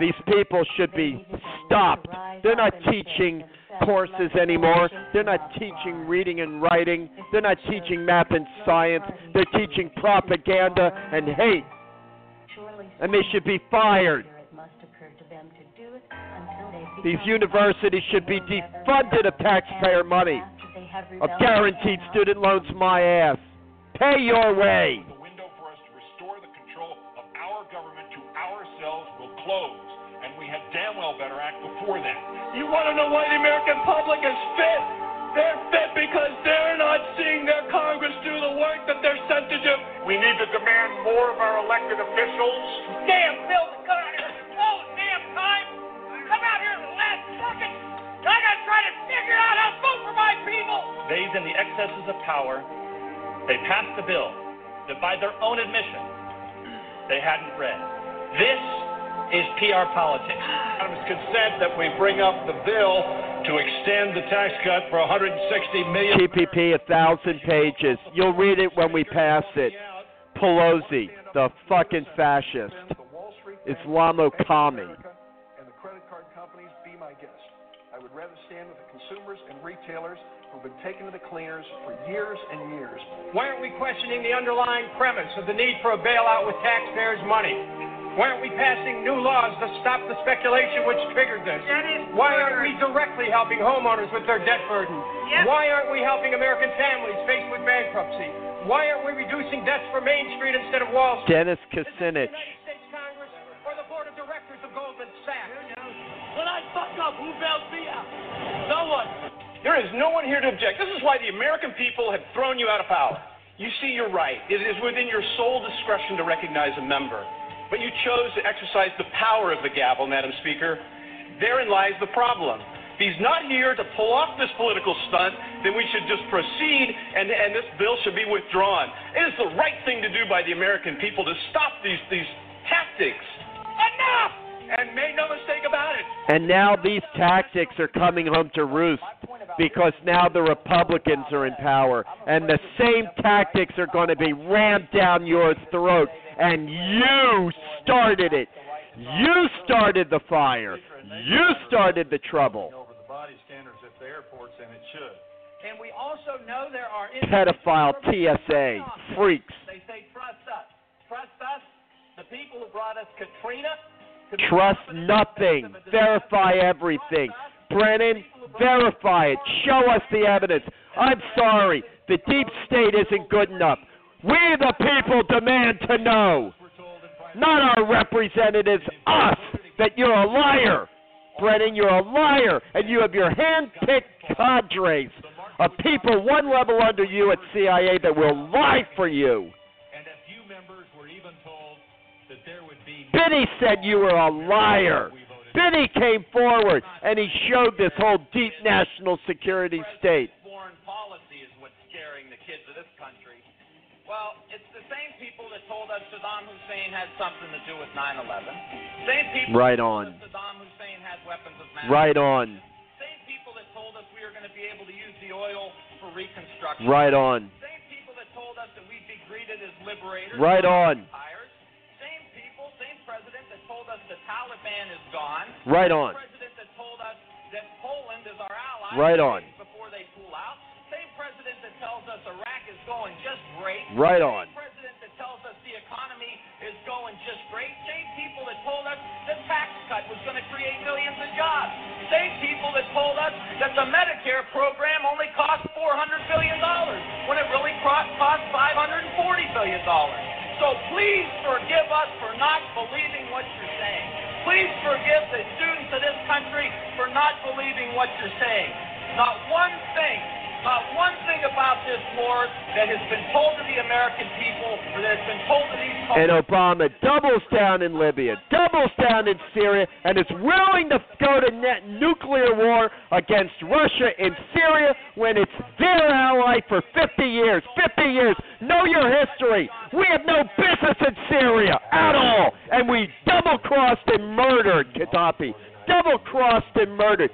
These people should be stopped. They're not teaching courses anymore. They're not teaching reading and writing. They're not teaching math and science. They're teaching propaganda and hate. And they should be fired. These universities should be defunded of taxpayer money, of guaranteed student loans, my ass. Pay your way. The window for us to restore the control of our government to ourselves will close. And we had damn well better act before that. You want to know why the American public is fit? They're fit because they're not seeing their Congress do the work that they're sent to do. We need to demand more of our elected officials. Damn Bill Carter! All oh, the damn time! Come out here I gotta try to figure out how to vote for my people! They, in the excesses of power, they passed a bill that by their own admission, they hadn't read. This is PR politics. Unanimous consent that we bring up the bill to extend the tax cut for 160 million. TPP, a thousand pages. You'll read it when we pass it. Pelosi, the fucking fascist. Islamo commie. I would rather stand with the consumers and retailers who've been taken to the cleaners for years and years. Why aren't we questioning the underlying premise of the need for a bailout with taxpayers' money? Why aren't we passing new laws to stop the speculation which triggered this? Why aren't we directly helping homeowners with their debt burden? Why aren't we helping American families faced with bankruptcy? Why aren't we reducing debts for Main Street instead of Wall Street? Dennis Kucinich. When I fuck up, who bails me out? No one. There is no one here to object. This is why the American people have thrown you out of power. You see, you're right. It is within your sole discretion to recognize a member. But you chose to exercise the power of the gavel, Madam Speaker. Therein lies the problem. If he's not here to pull off this political stunt, then we should just proceed and, and this bill should be withdrawn. It is the right thing to do by the American people to stop these, these tactics. Enough! And make no mistake about it. And now these tactics are coming home to roost because now the Republicans are in power. And the same tactics are going to be rammed down your throat. And you started it. You started the fire. You started the trouble. Over the body scanners at the airports, and it should. And we also know there are Pedophile TSA. Freaks. They say trust us. Trust us, the people who brought us Katrina. Trust nothing. Verify everything. Brennan, verify it. Show us the evidence. I'm sorry. The deep state isn't good enough. We, the people, demand to know. Not our representatives, us, that you're a liar. Brennan, you're a liar. And you have your hand picked cadres of people one level under you at CIA that will lie for you. Would be. Binney said you were a liar. Binney came forward and he showed this whole deep national security state. Foreign policy is what's scaring the kids of this country. Well, it's the same people that told us Saddam Hussein had something to do with 9/11. Same people Right that on. Saddam Hussein had weapons of mass. Right on. Same people that told us we were going to be able to use the oil for reconstruction. Right on. Same people that told us that we'd be greeted as liberators. Right on. empires. Told us the Taliban is gone. Right on. President that told us that Poland is our ally. Right on. Before they pull out. Same president that tells us Iraq is going just great. Right on. Same president that tells us the economy is going just great. Same people that told us the tax cut was going to create millions of jobs. Same people that told us that the Medicare program only cost $400 billion when it really cost cost $540 billion. So please forgive us for not believing what you're saying. Please forgive the students of this country for not believing what you're saying. Not one thing, not one thing about this war that has been told to the American people or that has been told to these And Obama doubles down in Libya, doubles down in Syria, and is willing to go to net nuclear war against Russia in Syria when it's their ally for 50 years. 50 years. Know your history. We have no business in Syria at all. And we double crossed and murdered Gaddafi. Double crossed and murdered.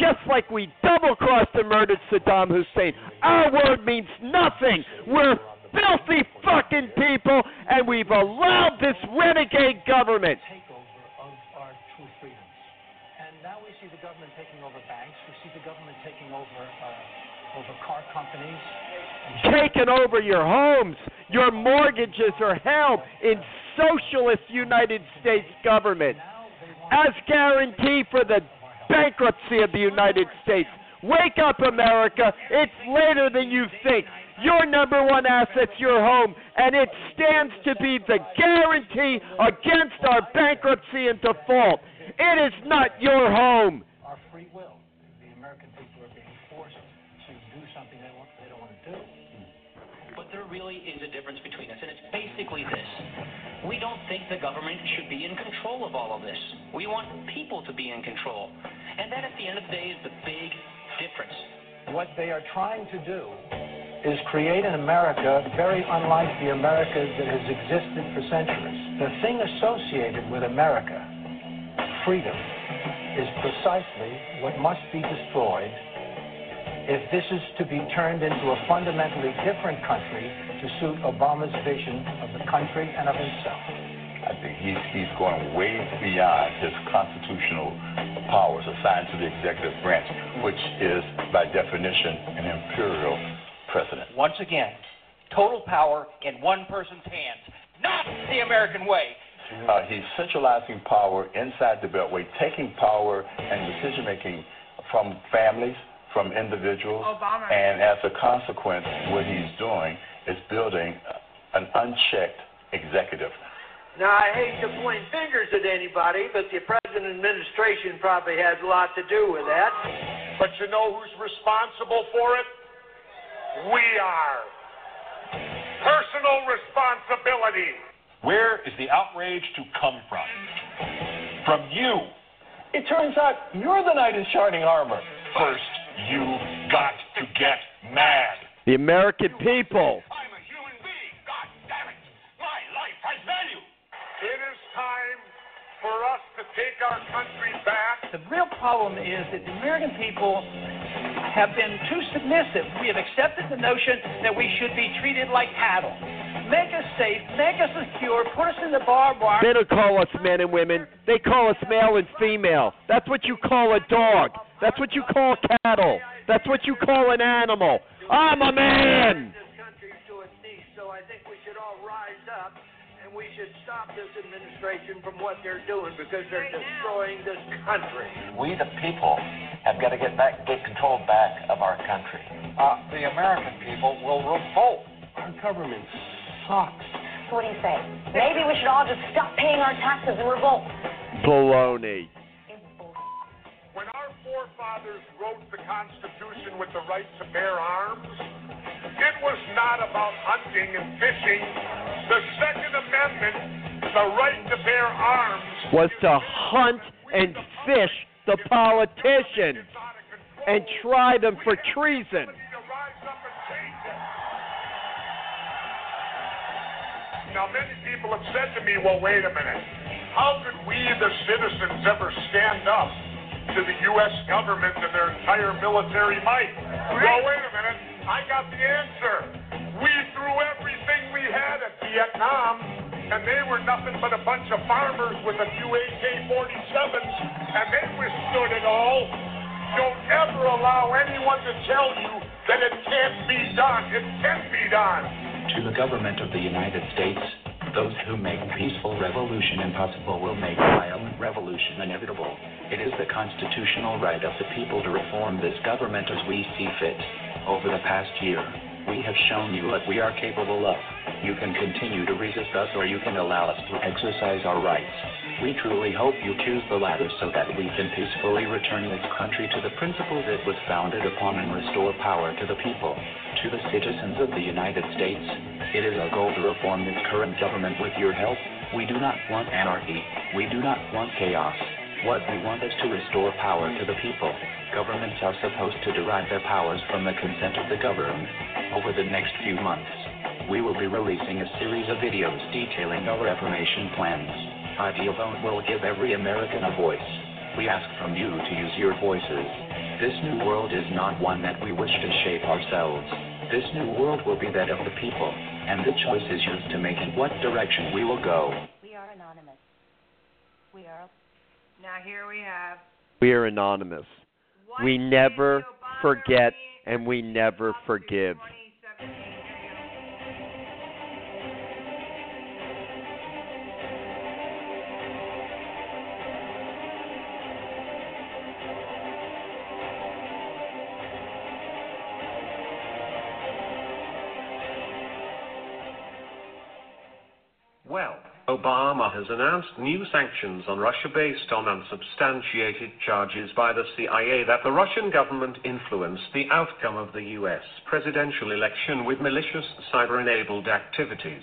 Just like we double crossed and murdered Saddam Hussein. Our word means nothing. We're filthy fucking people, and we've allowed this renegade government. Take over our true freedoms. And now we see the government taking over banks. We see the government taking over uh, over car companies. Taking over your homes. Your mortgages are held in socialist United States government as guarantee for the bankruptcy of the United States. Wake up, America. It's later than you think. Your number one asset's your home, and it stands to be the guarantee against our bankruptcy and default. It is not your home. Our free will. The American people are being forced to do something they, want, they don't want to do. But there really is a difference between us, and it's basically this. We don't think the government should be in control of all of this. We want people to be in control. And that, at the end of the day, is the big difference. What they are trying to do is create an America very unlike the America that has existed for centuries. The thing associated with America, freedom, is precisely what must be destroyed if this is to be turned into a fundamentally different country to suit Obama's vision of the country and of himself. I think he's, he's going way beyond his constitutional powers assigned to the executive branch, which is, by definition, an imperial president. Once again, total power in one person's hands, not the American way. Uh, he's centralizing power inside the Beltway, taking power and decision making from families, from individuals, Obama. and as a consequence, what he's doing is building an unchecked executive. Now, I hate to point fingers at anybody, but the present administration probably has a lot to do with that. But you know who's responsible for it? We are. Personal responsibility. Where is the outrage to come from? From you. It turns out you're the knight in shining armor. First, you got to get mad. The American people. For us to take our country back. The real problem is that the American people have been too submissive. We have accepted the notion that we should be treated like cattle. Make us safe, make us secure, put us in the barbed wire. They don't call us men and women. They call us male and female. That's what you call a dog. That's what you call cattle. That's what you call an animal. I'm a man. Should stop this administration from what they're doing because they're destroying this country. We, the people, have got to get back, get control back of our country. Uh, the American people will revolt. Our government sucks. So what do you say? Maybe we should all just stop paying our taxes and revolt. Baloney. When our forefathers wrote the Constitution with the right to bear arms, it was not about hunting and fishing. The Second Amendment, the right to bear arms, Was to hunt and fish the politicians and try them for treason. Now, many people have said to me, well, wait a minute. How could we, the citizens, ever stand up to the U.S. government and their entire military might? Well, wait a minute. I got the answer. We threw everything we had at Vietnam, and they were nothing but a bunch of farmers with a few AK 47s, and they withstood it all. Don't ever allow anyone to tell you that it can't be done. It can be done. To the government of the United States, those who make peaceful revolution impossible will make violent revolution inevitable. It is the constitutional right of the people to reform this government as we see fit. Over the past year, we have shown you what we are capable of. You can continue to resist us or you can allow us to exercise our rights. We truly hope you choose the latter so that we can peacefully return this country to the principles it was founded upon and restore power to the people. To the citizens of the United States, it is our goal to reform this current government with your help. We do not want anarchy. We do not want chaos. What we want is to restore power to the people. Governments are supposed to derive their powers from the consent of the governed. Over the next few months, we will be releasing a series of videos detailing our reformation plans. Ideal Vote will give every American a voice. We ask from you to use your voices. This new world is not one that we wish to shape ourselves. This new world will be that of the people, and the choice is yours to make in what direction we will go. We are anonymous. We are. Now here we have. We are anonymous. What we never forget and we never forgive. Well, Obama has announced new sanctions on Russia based on unsubstantiated charges by the CIA that the Russian government influenced the outcome of the U.S. presidential election with malicious cyber enabled activities.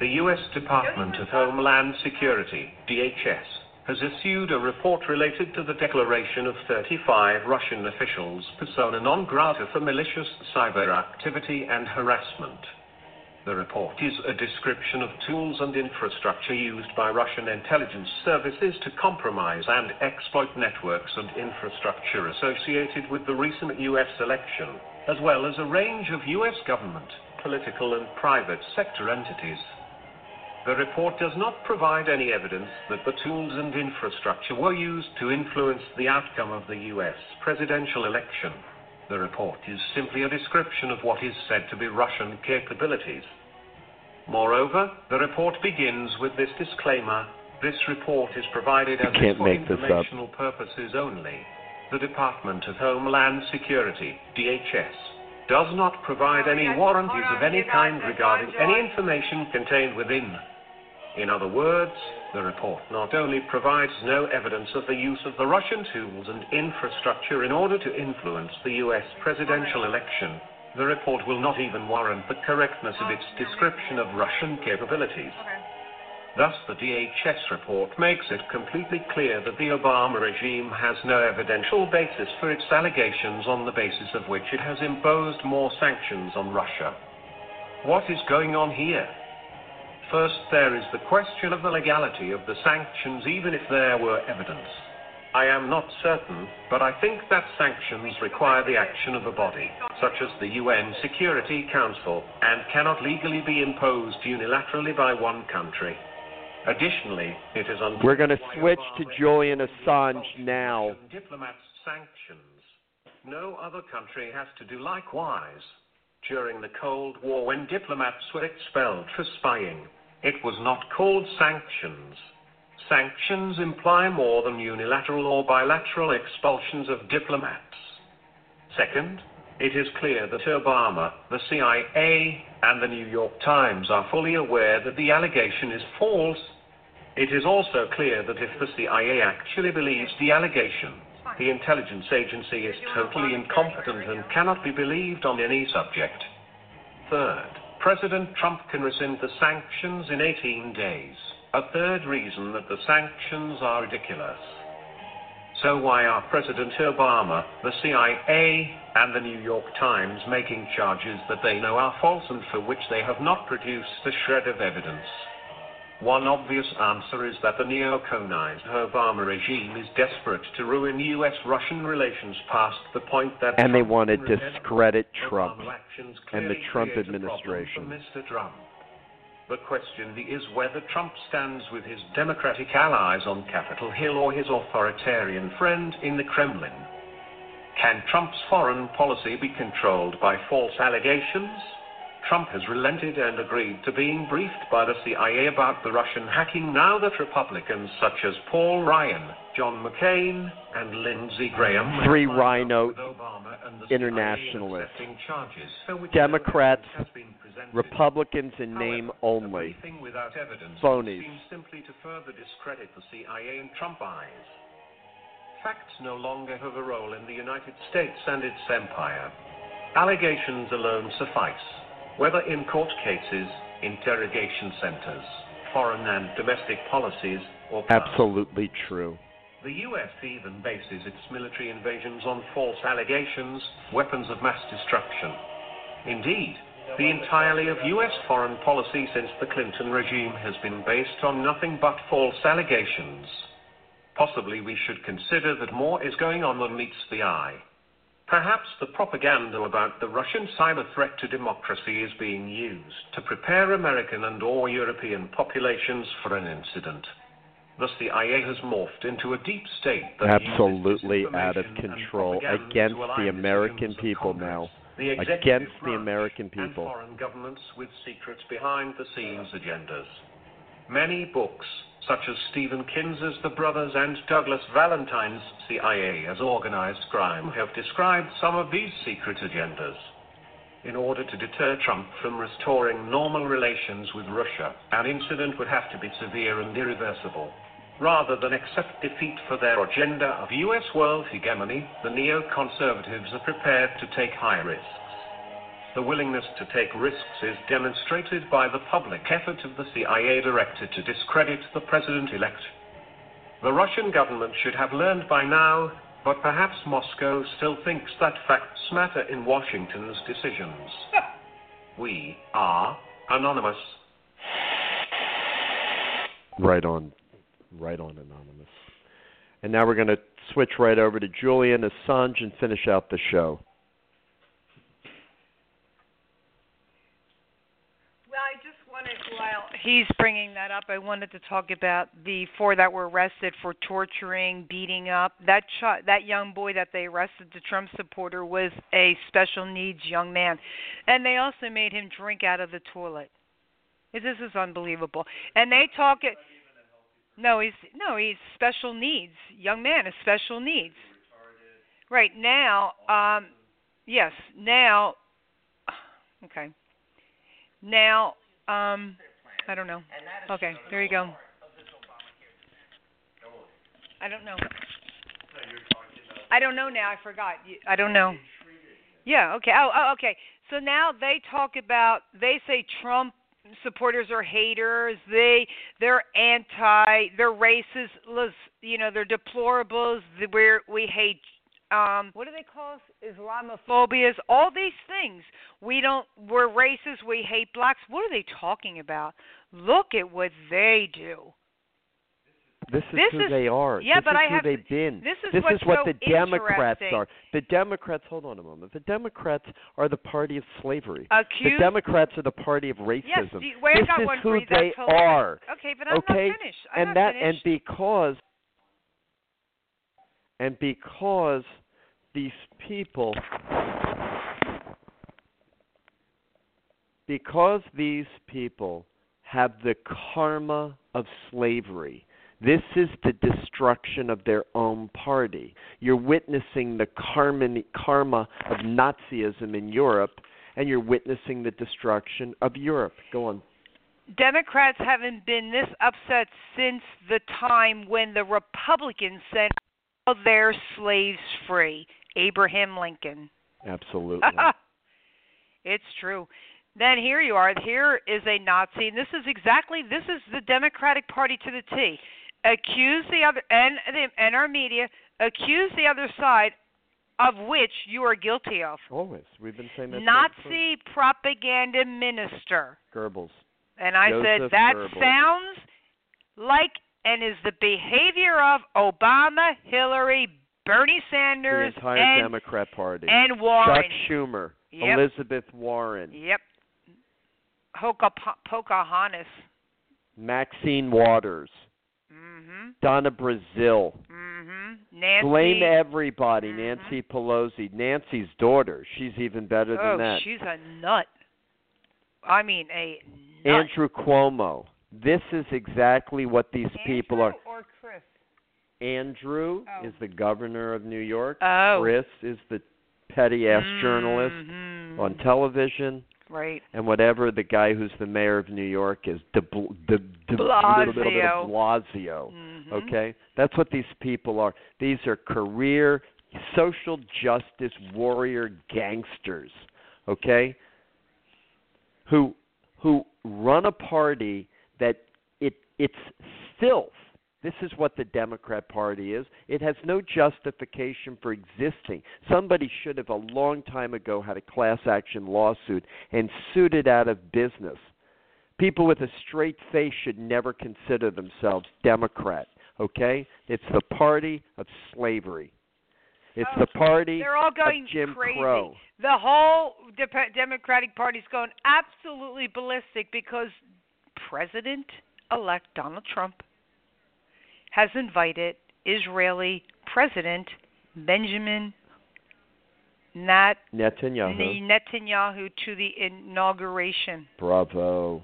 The U.S. Department of Homeland Security, DHS, has issued a report related to the declaration of 35 Russian officials persona non grata for malicious cyber activity and harassment. The report is a description of tools and infrastructure used by Russian intelligence services to compromise and exploit networks and infrastructure associated with the recent U.S. election, as well as a range of U.S. government, political, and private sector entities. The report does not provide any evidence that the tools and infrastructure were used to influence the outcome of the U.S. presidential election. The report is simply a description of what is said to be Russian capabilities. Moreover, the report begins with this disclaimer this report is provided as can't for make this informational purposes only. The Department of Homeland Security, DHS, does not provide any warranties of any kind regarding any information contained within. In other words, the report not only provides no evidence of the use of the Russian tools and infrastructure in order to influence the U.S. presidential election, the report will not even warrant the correctness of its description of Russian capabilities. Thus, the DHS report makes it completely clear that the Obama regime has no evidential basis for its allegations on the basis of which it has imposed more sanctions on Russia. What is going on here? First, there is the question of the legality of the sanctions, even if there were evidence. I am not certain, but I think that sanctions require the action of a body, such as the UN Security Council, and cannot legally be imposed unilaterally by one country. Additionally, it is un- We're going to switch to Julian Assange now. diplomats sanctions. No other country has to do likewise. During the Cold War, when diplomats were expelled for spying, it was not called sanctions. Sanctions imply more than unilateral or bilateral expulsions of diplomats. Second, it is clear that Obama, the CIA, and the New York Times are fully aware that the allegation is false. It is also clear that if the CIA actually believes the allegation, the intelligence agency is totally incompetent and cannot be believed on any subject. Third, President Trump can rescind the sanctions in 18 days. A third reason that the sanctions are ridiculous. So why are President Obama, the CIA, and the New York Times making charges that they know are false and for which they have not produced a shred of evidence? One obvious answer is that the neoconized Obama regime is desperate to ruin U.S.-Russian relations past the point that And they want to discredit Trump and the Trump create a problem administration. Mr. Trump. The question is whether Trump stands with his Democratic allies on Capitol Hill or his authoritarian friend in the Kremlin. Can Trump's foreign policy be controlled by false allegations? Trump has relented and agreed to being briefed by the CIA about the Russian hacking now that Republicans such as Paul Ryan, John McCain, and Lindsey Graham Three rhino Obama and the CIA internationalists. Democrats, evidence has been presented. Republicans in name only. Without evidence Phonies. simply to further discredit the CIA in Trump eyes. Facts no longer have a role in the United States and its empire. Allegations alone suffice, whether in court cases, interrogation centers, foreign and domestic policies, or. Absolutely true. The U.S. even bases its military invasions on false allegations, weapons of mass destruction. Indeed, the entirety of U.S. foreign policy since the Clinton regime has been based on nothing but false allegations. Possibly we should consider that more is going on than meets the eye. Perhaps the propaganda about the Russian cyber threat to democracy is being used to prepare American and or European populations for an incident. Thus, the IA has morphed into a deep state that uses Absolutely out of control against the American people Congress, now. the Against the American and people. foreign governments with secret behind the scenes agendas. Many books, such as Stephen Kinzer's The Brothers and Douglas Valentine's CIA as Organized Crime, have described some of these secret agendas. in order to deter Trump from restoring normal relations with Russia, an incident would have to be severe and irreversible. Rather than accept defeat for their agenda of U.S. world hegemony, the neoconservatives are prepared to take high risks. The willingness to take risks is demonstrated by the public effort of the CIA director to discredit the president elect. The Russian government should have learned by now, but perhaps Moscow still thinks that facts matter in Washington's decisions. we are anonymous. Right on, right on, anonymous. And now we're going to switch right over to Julian Assange and finish out the show. Well, I just wanted, while he's bringing that up, I wanted to talk about the four that were arrested for torturing, beating up. That ch- that young boy that they arrested, the Trump supporter, was a special needs young man, and they also made him drink out of the toilet. This is unbelievable. And they talk it. No, he's no, he's special needs young man, is special needs. Right now, um, yes, now, okay. Now, um, I don't know. Okay, there you go. I don't know. I don't know now. I forgot. I don't know. Yeah. Okay. Oh, oh. Okay. So now they talk about. They say Trump supporters are haters. They they're anti. They're racist. You know, they're deplorables. We're we hate. Um, what do they call us? Islamophobias. All these things. We don't. We're racist. We hate blacks. What are they talking about? Look at what they do. This is This who is- they are. yeah, this but is I who have to- they've been. this is this is what so the Democrats are. The Democrats. Hold on a moment. The Democrats are the party of slavery. Accused- The Democrats are the party of racism. Yes. you- Wait, this is one who they are. Okay, but I'm okay? not finished. I'm and not that finished. and because and because these people because these people have the karma of slavery. This is the destruction of their own party. You're witnessing the karma, karma of Nazism in Europe, and you're witnessing the destruction of Europe. Go on. Democrats haven't been this upset since the time when the Republicans set all their slaves free. Abraham Lincoln. Absolutely. it's true. Then here you are. Here is a Nazi. And this is exactly this is the Democratic Party to the T. Accuse the other and the and our media accuse the other side of which you are guilty of. Always. We've been saying that. Nazi propaganda minister. Goebbels. And I said that Goebbels. sounds like and is the behavior of Obama, Hillary, Bernie Sanders, The entire and Democrat Party. and Warren. Chuck Schumer. Yep. Elizabeth Warren. Yep. Hoka Pocahontas. Maxine Waters. Mhm. Donna Brazile. Mhm. Nancy. Blame everybody. Nancy Pelosi. Nancy's daughter. She's even better than oh, that. she's a nut. I mean a nut. Andrew Cuomo. This is exactly what these people are. or Chris. Andrew is the governor of New York. Oh. Chris is the petty ass journalist Mhm. on television. Right. And whatever the guy who's the mayor of New York is, de, de, de, Blasio. Blasio. Mhm. Okay, that's what these people are. These are career social justice warrior gangsters. Okay, who who run a party that it it's filth. This is what the Democrat Party is. It has no justification for existing. Somebody should have a long time ago had a class action lawsuit and sued it out of business. People with a straight face should never consider themselves Democrat, okay? It's the party of slavery. It's the oh, party They're all going of Jim crazy. Crow. The whole Dep- Democratic Party's going absolutely ballistic because President-elect Donald Trump has invited Israeli President Benjamin Nat Netanyahu. Netanyahu to the inauguration, Bravo.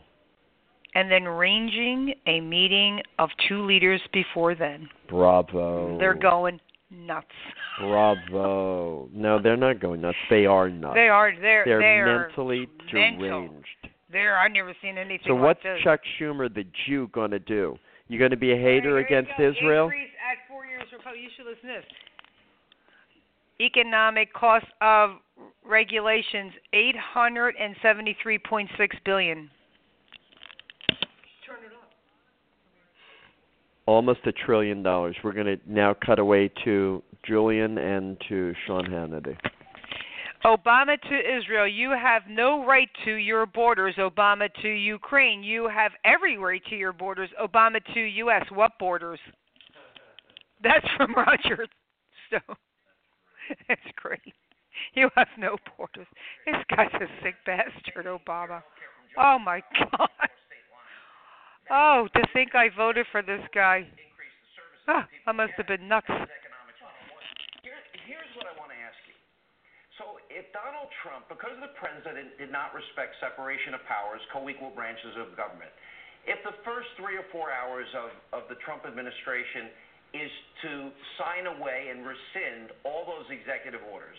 and then arranging a meeting of two leaders before then. Bravo. They're going nuts. Bravo. No, they're not going nuts. They are nuts. They are. They're. They're they're mentally mental. deranged. They're. I've never seen anything So like what's this. Chuck Schumer, the Jew, going to do? You going to be a hater Here you against. Israel? Increase at four years Republic. You should listen to this. Economic cost of regulations eight hundred and seventy three point six billion. Turn it up. Almost a trillion dollars. We're going to now cut away to Julian and to Sean Hannity. Obama to Israel, you have no right to your borders. Obama to Ukraine, you have every right to your borders. Obama to U.S., what borders? That's from Roger Stone. That's great. You have no borders. This guy's a sick bastard, Obama. Oh my God. Oh, to think I voted for this guy. Ah, I must have been nuts. Here, here's what I want to ask you. So, if Donald Trump, because the president did not respect separation of powers, co-equal branches of government, if the first three or four hours of, of the Trump administration is to sign away and rescind all those executive orders,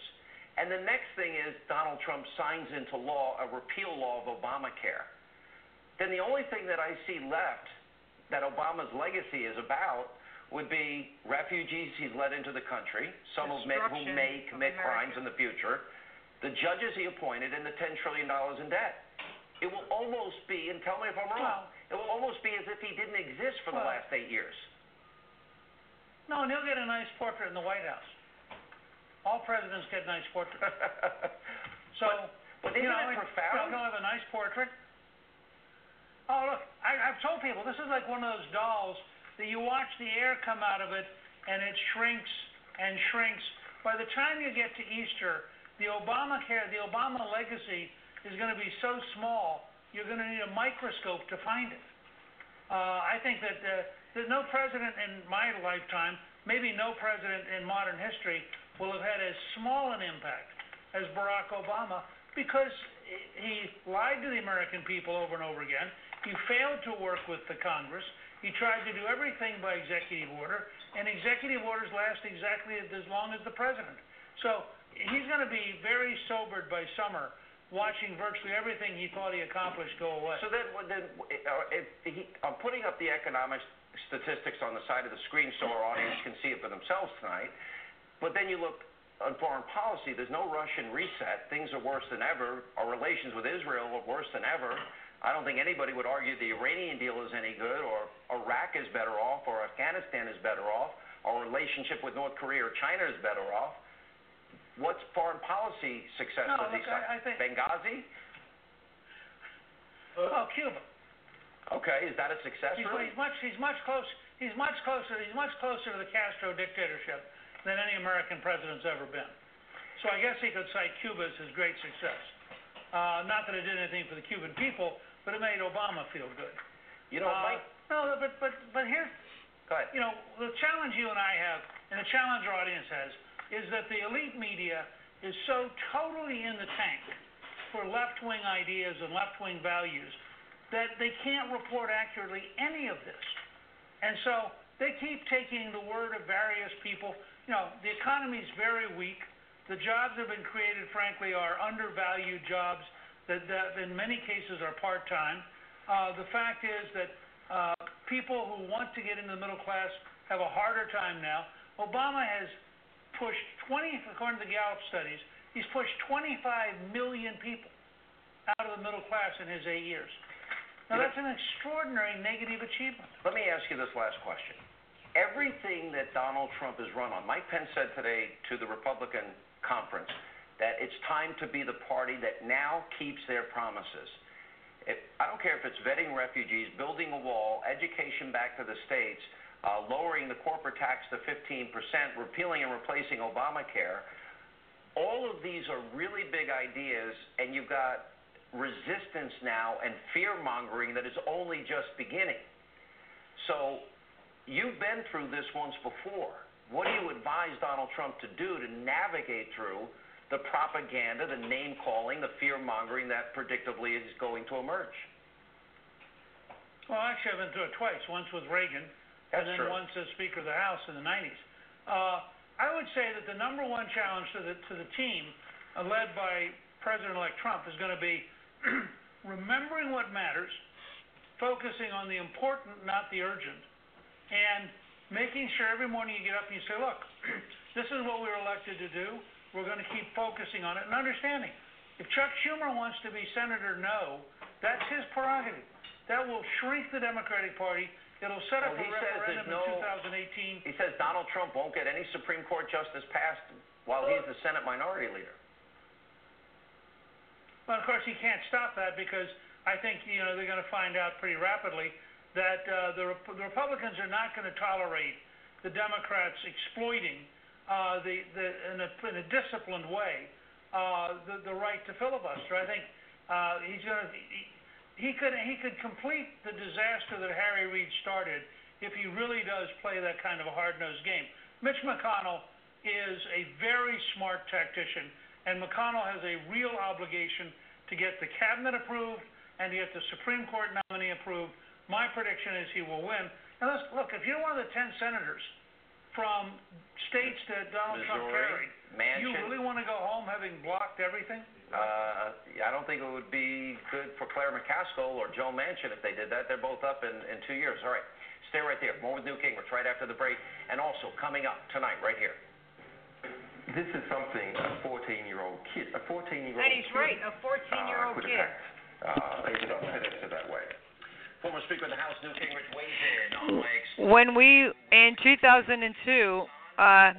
and the next thing is Donald Trump signs into law a repeal law of Obamacare, then the only thing that I see left that Obama's legacy is about would be refugees he's let into the country, some of who may commit crimes in the future, the judges he appointed, and the $10 trillion in debt. It will almost be, and tell me if I'm wrong, it will almost be as if he didn't exist for the last eight years. No, and he'll get a nice portrait in the White House. All presidents get nice portraits. so, but isn't know, it profound? He'll have a nice portrait. Oh, look, I, I've told people this is like one of those dolls that you watch the air come out of it, and it shrinks and shrinks. By the time you get to Easter, the Obamacare, the Obama legacy is going to be so small, you're going to need a microscope to find it. Uh, I think that uh, there's no president in my lifetime, maybe no president in modern history, will have had as small an impact as Barack Obama because he lied to the American people over and over again. He failed to work with the Congress. He tried to do everything by executive order, and executive orders last exactly as long as the president. So he's going to be very sobered by summer, watching virtually everything he thought he accomplished go away. So then, then uh, if he, I'm putting up the economic statistics on the side of the screen so our audience can see it for themselves tonight. But then you look on foreign policy, there's no Russian reset. Things are worse than ever. Our relations with Israel are worse than ever. I don't think anybody would argue the Iranian deal is any good, or Iraq is better off, or Afghanistan is better off. Our relationship with North Korea or China is better off. What's foreign policy success No, look, I- I think- Benghazi? Oh, Cuba. Okay, is that a success? He's, really? he's much he's much close he's much closer he's much closer to the Castro dictatorship than any American president's ever been. So I guess he could cite Cuba as his great success. Uh, not that it did anything for the Cuban people, but it made Obama feel good. You know, uh, Mike- No, but but but here's Go ahead. you know the challenge you and I have, and the challenge our audience has, is that the elite media is so totally in the tank for left-wing ideas and left-wing values that they can't report accurately any of this. And so they keep taking the word of various people. You know, the economy is very weak. The jobs that have been created, frankly, are undervalued jobs that, that in many cases are part-time. Uh, the fact is that uh, people who want to get into the middle class have a harder time now. Obama has pushed 20, according to the Gallup studies, he's pushed 25 million people out of the middle class in his eight years. Now, that's an extraordinary negative achievement. Let me ask you this last question. Everything that Donald Trump has run on, Mike Pence said today to the Republican conference that it's time to be the party that now keeps their promises. If, I don't care if it's vetting refugees, building a wall, education back to the states, uh, lowering the corporate tax to 15%, repealing and replacing Obamacare. All of these are really big ideas, and you've got resistance now and fear mongering that is only just beginning. So you've been through this once before. What do you advise Donald Trump to do to navigate through the propaganda, the name calling, the fear mongering that predictably is going to emerge? Well, actually, I've been through it twice. Once with Reagan, and then true. once as Speaker of the House in the 90s. Uh, I would say that the number one challenge to the to the team, uh, led by President-elect Trump, is going to be remembering what matters, focusing on the important, not the urgent, and making sure every morning you get up and you say, look, this is what we were elected to do. We're going to keep focusing on it and understanding. If Chuck Schumer wants to be Senator No, that's his prerogative. That will shrink the Democratic Party. It'll set up Well, a he says there's referendum no- in 2018. He says Donald Trump won't get any Supreme Court justice passed while he's the Senate Minority Leader. Well, of course, he can't stop that because I think you know they're going to find out pretty rapidly that uh, the, Rep- the Republicans are not going to tolerate the Democrats exploiting uh, the, the in, a, in a disciplined way uh, the, the right to filibuster. I think uh, he's going to he, he could he could complete the disaster that Harry Reid started if he really does play that kind of a hard-nosed game. Mitch McConnell is a very smart tactician, and McConnell has a real obligation to get the cabinet approved and to get the Supreme Court nominee approved. My prediction is he will win. And let's look, if you're one of the 10 senators from states that Donald Trump Missouri, carried, you really want to go home having blocked everything? Uh, I don't think it would be good for Claire McCaskill or Joe Manchin if they did that. They're both up in, in two years. All right, stay right there. More with Newt Gingrich right after the break. And also coming up tonight, right here. This is something a 14-year-old kid, a 14-year-old And he's kid, right, a 14-year-old uh, kid. have hacked. Uh, you know, put it that way. Former Speaker of the House, Newt Gingrich, weighs in on When we in 2002, uh,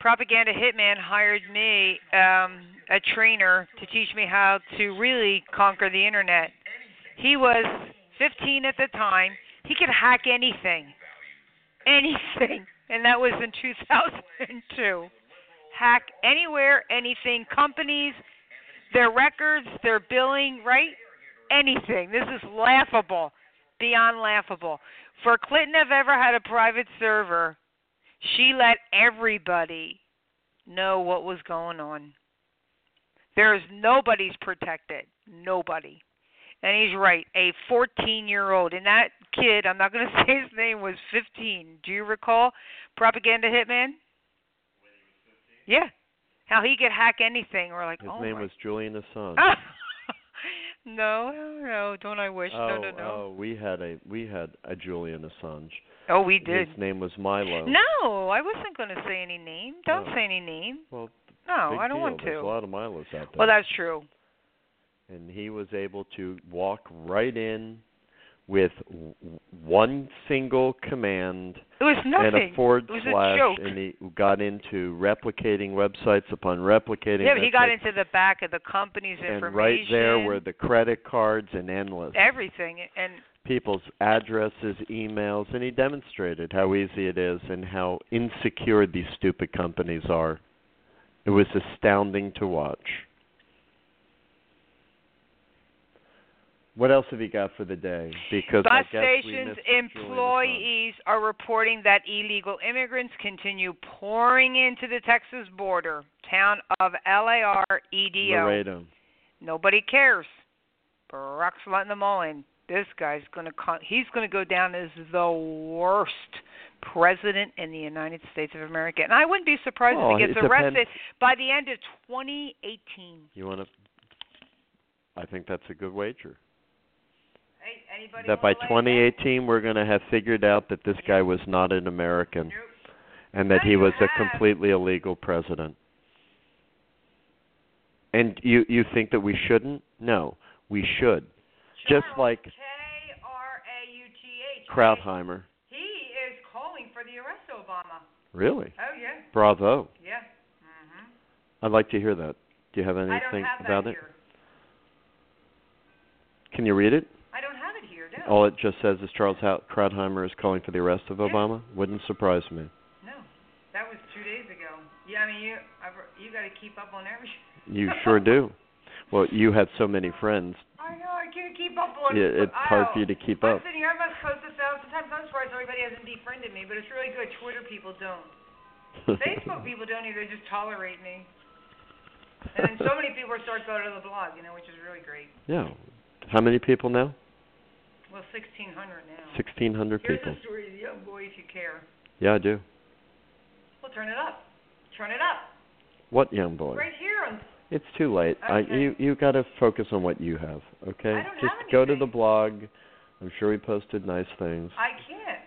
propaganda hitman hired me, um, a trainer, to teach me how to really conquer the internet. He was 15 at the time. He could hack anything, anything, and that was in 2002. Hack anywhere, anything, companies, their records, their billing, right? Anything. This is laughable, beyond laughable. For Clinton have ever had a private server, she let everybody know what was going on. There's nobody's protected. Nobody. And he's right. A 14 year old. And that kid, I'm not going to say his name, was 15. Do you recall? Propaganda Hitman? Yeah. How he could hack anything. We're like, His oh name my was Julian Assange. no, no, no, don't I wish? oh, no, no, oh, no. oh, we had a we had a Julian Assange. Oh, we did. His name was Milo. No, I wasn't going to say any name. Don't Oh. say any name. Well, No, I don't deal. want There's to. a lot of Milos out there. Well, that's true. and he was able to walk right in with w- one single command It was and a forward It was a slash, joke. and he got into replicating websites upon replicating. Yeah, he got into the back of the company's and information. right there were the credit cards and endless everything and people's addresses, emails, and he demonstrated how easy it is and how insecure these stupid companies are. It was astounding to watch. What else have you got for the day? Because bus stations missed Julian Assange. employees are reporting that illegal immigrants continue pouring into the Texas border town of LAR EDO. Laredo. Nobody cares. Barack's letting them all in. This guy's gonna con- he's gonna go down as the worst president in the United States of America, and I wouldn't be surprised if he oh, gets it depends- arrested by the end of 2018. You want to? I think that's a good wager. Anybody That by wanna lay a bet? 2018 we're going to have figured out that this guy was not an American, and that he was a completely illegal president. And you you think that we shouldn't? No, we should. Just like K R A U T H. Krauthammer. He is calling for the arrest of Obama. Really? Oh yeah. Bravo. Yeah. Mhm. I'd like to hear that. Do you have anything I don't have about that it? here. Can you read it? I don't have it here. No. All it just says is Charles Krauthammer is calling for the arrest of Obama. Wouldn't surprise me. No. That was two days ago. Yeah, I mean you I've, you got to keep up on everything. You sure do. Well, you have so many friends. I know I can't keep up on. Yeah, it's hard for you to keep I'm up. sitting here. I must post this out. Sometimes I'm surprised everybody hasn't defriended me, but it's really good. Twitter people don't. Facebook people don't either. They just tolerate me. And then so many people start going to the blog, you know, which is really great. Yeah. How many people now? Well, 1,600 now. 1,600 Here's people. the story of the young boy, if you care. Yeah, I do. Well, turn it up. Turn it up. What young boy? Right here on It's too late. I you you got to focus on what you have, okay? I don't Just have go to the blog. I'm sure we posted nice things. I can't.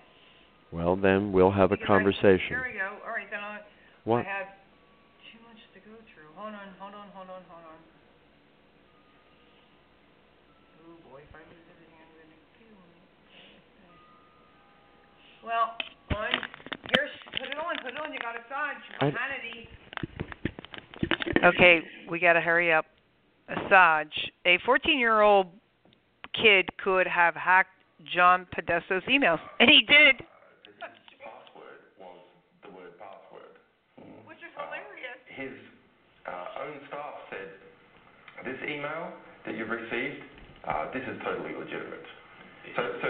Well, then we'll have a Because I- conversation. here we go. All right, then I, What? I have too much to go through. Hold on, hold on, hold on, hold on. Oh boy, if I lose Well, on here's put it on, put it on. You got Assange, I- Hannity. Okay, we got to hurry up. Assange, a 14-year-old kid could have hacked John Podesta's emails, and he did. Password was the word password. Which is hilarious. His uh, own staff said, this email that you've received, uh, this is totally legitimate. So, so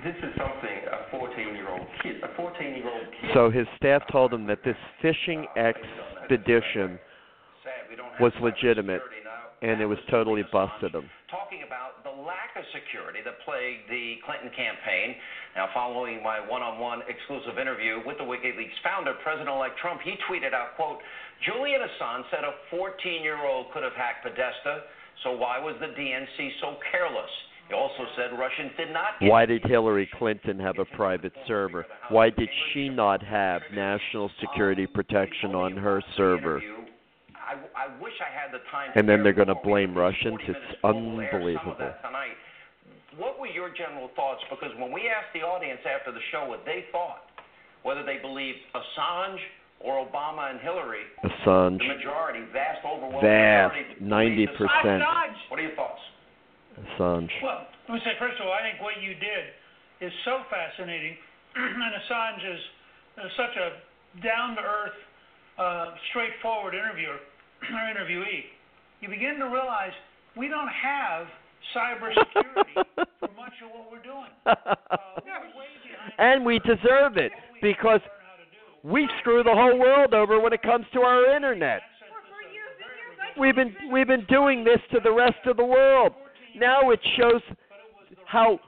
this is something a 14-year-old kid, a 14-year-old kid. So his staff told him that this fishing expedition Sad we don't have was legitimate, and it was totally busted him. talking about the lack of security that plagued the Clinton campaign. Now, following my one-on-one exclusive interview with the WikiLeaks founder, President-elect Trump, he tweeted out, quote, Julian Assange said a 14-year-old could have hacked Podesta, so why was the DNC so careless? He also said Russians did not Why did Hillary Clinton have a private server? Why did she not have national security protection on her server? I, I wish I had the time. And then they're going to blame Russians. It's minutes, we'll air some of unbelievable. What were your general thoughts? Because when we asked the audience after the show what they thought, whether they believed Assange or Obama and Hillary, Assange, the majority, vast overwhelming vast, majority, 90%. What are your thoughts? Assange. Well, let me say, first of all, I think what you did is so fascinating, and Assange is uh, such a down-to-earth, uh, straightforward interviewer or interviewee. You begin to realize we don't have cybersecurity for much of what we're doing. And we deserve it because we screw the whole world over when it comes to our internet. We've been we've been doing this to the rest of the world. Now it shows how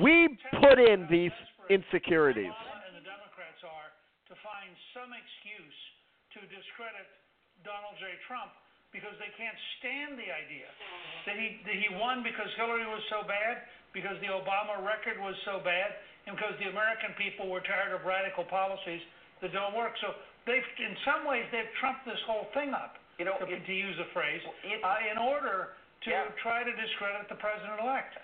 we put in these insecurities. and the Democrats are to find some excuse to discredit Donald J. Trump because they can't stand the idea that he that he won because Hillary was so bad, because the Obama record was so bad, and because the American people were tired of radical policies that don't work. So they've, in some ways, they've trumped this whole thing up. You know, to, to use a phrase, uh, in order to try to discredit the president-elect.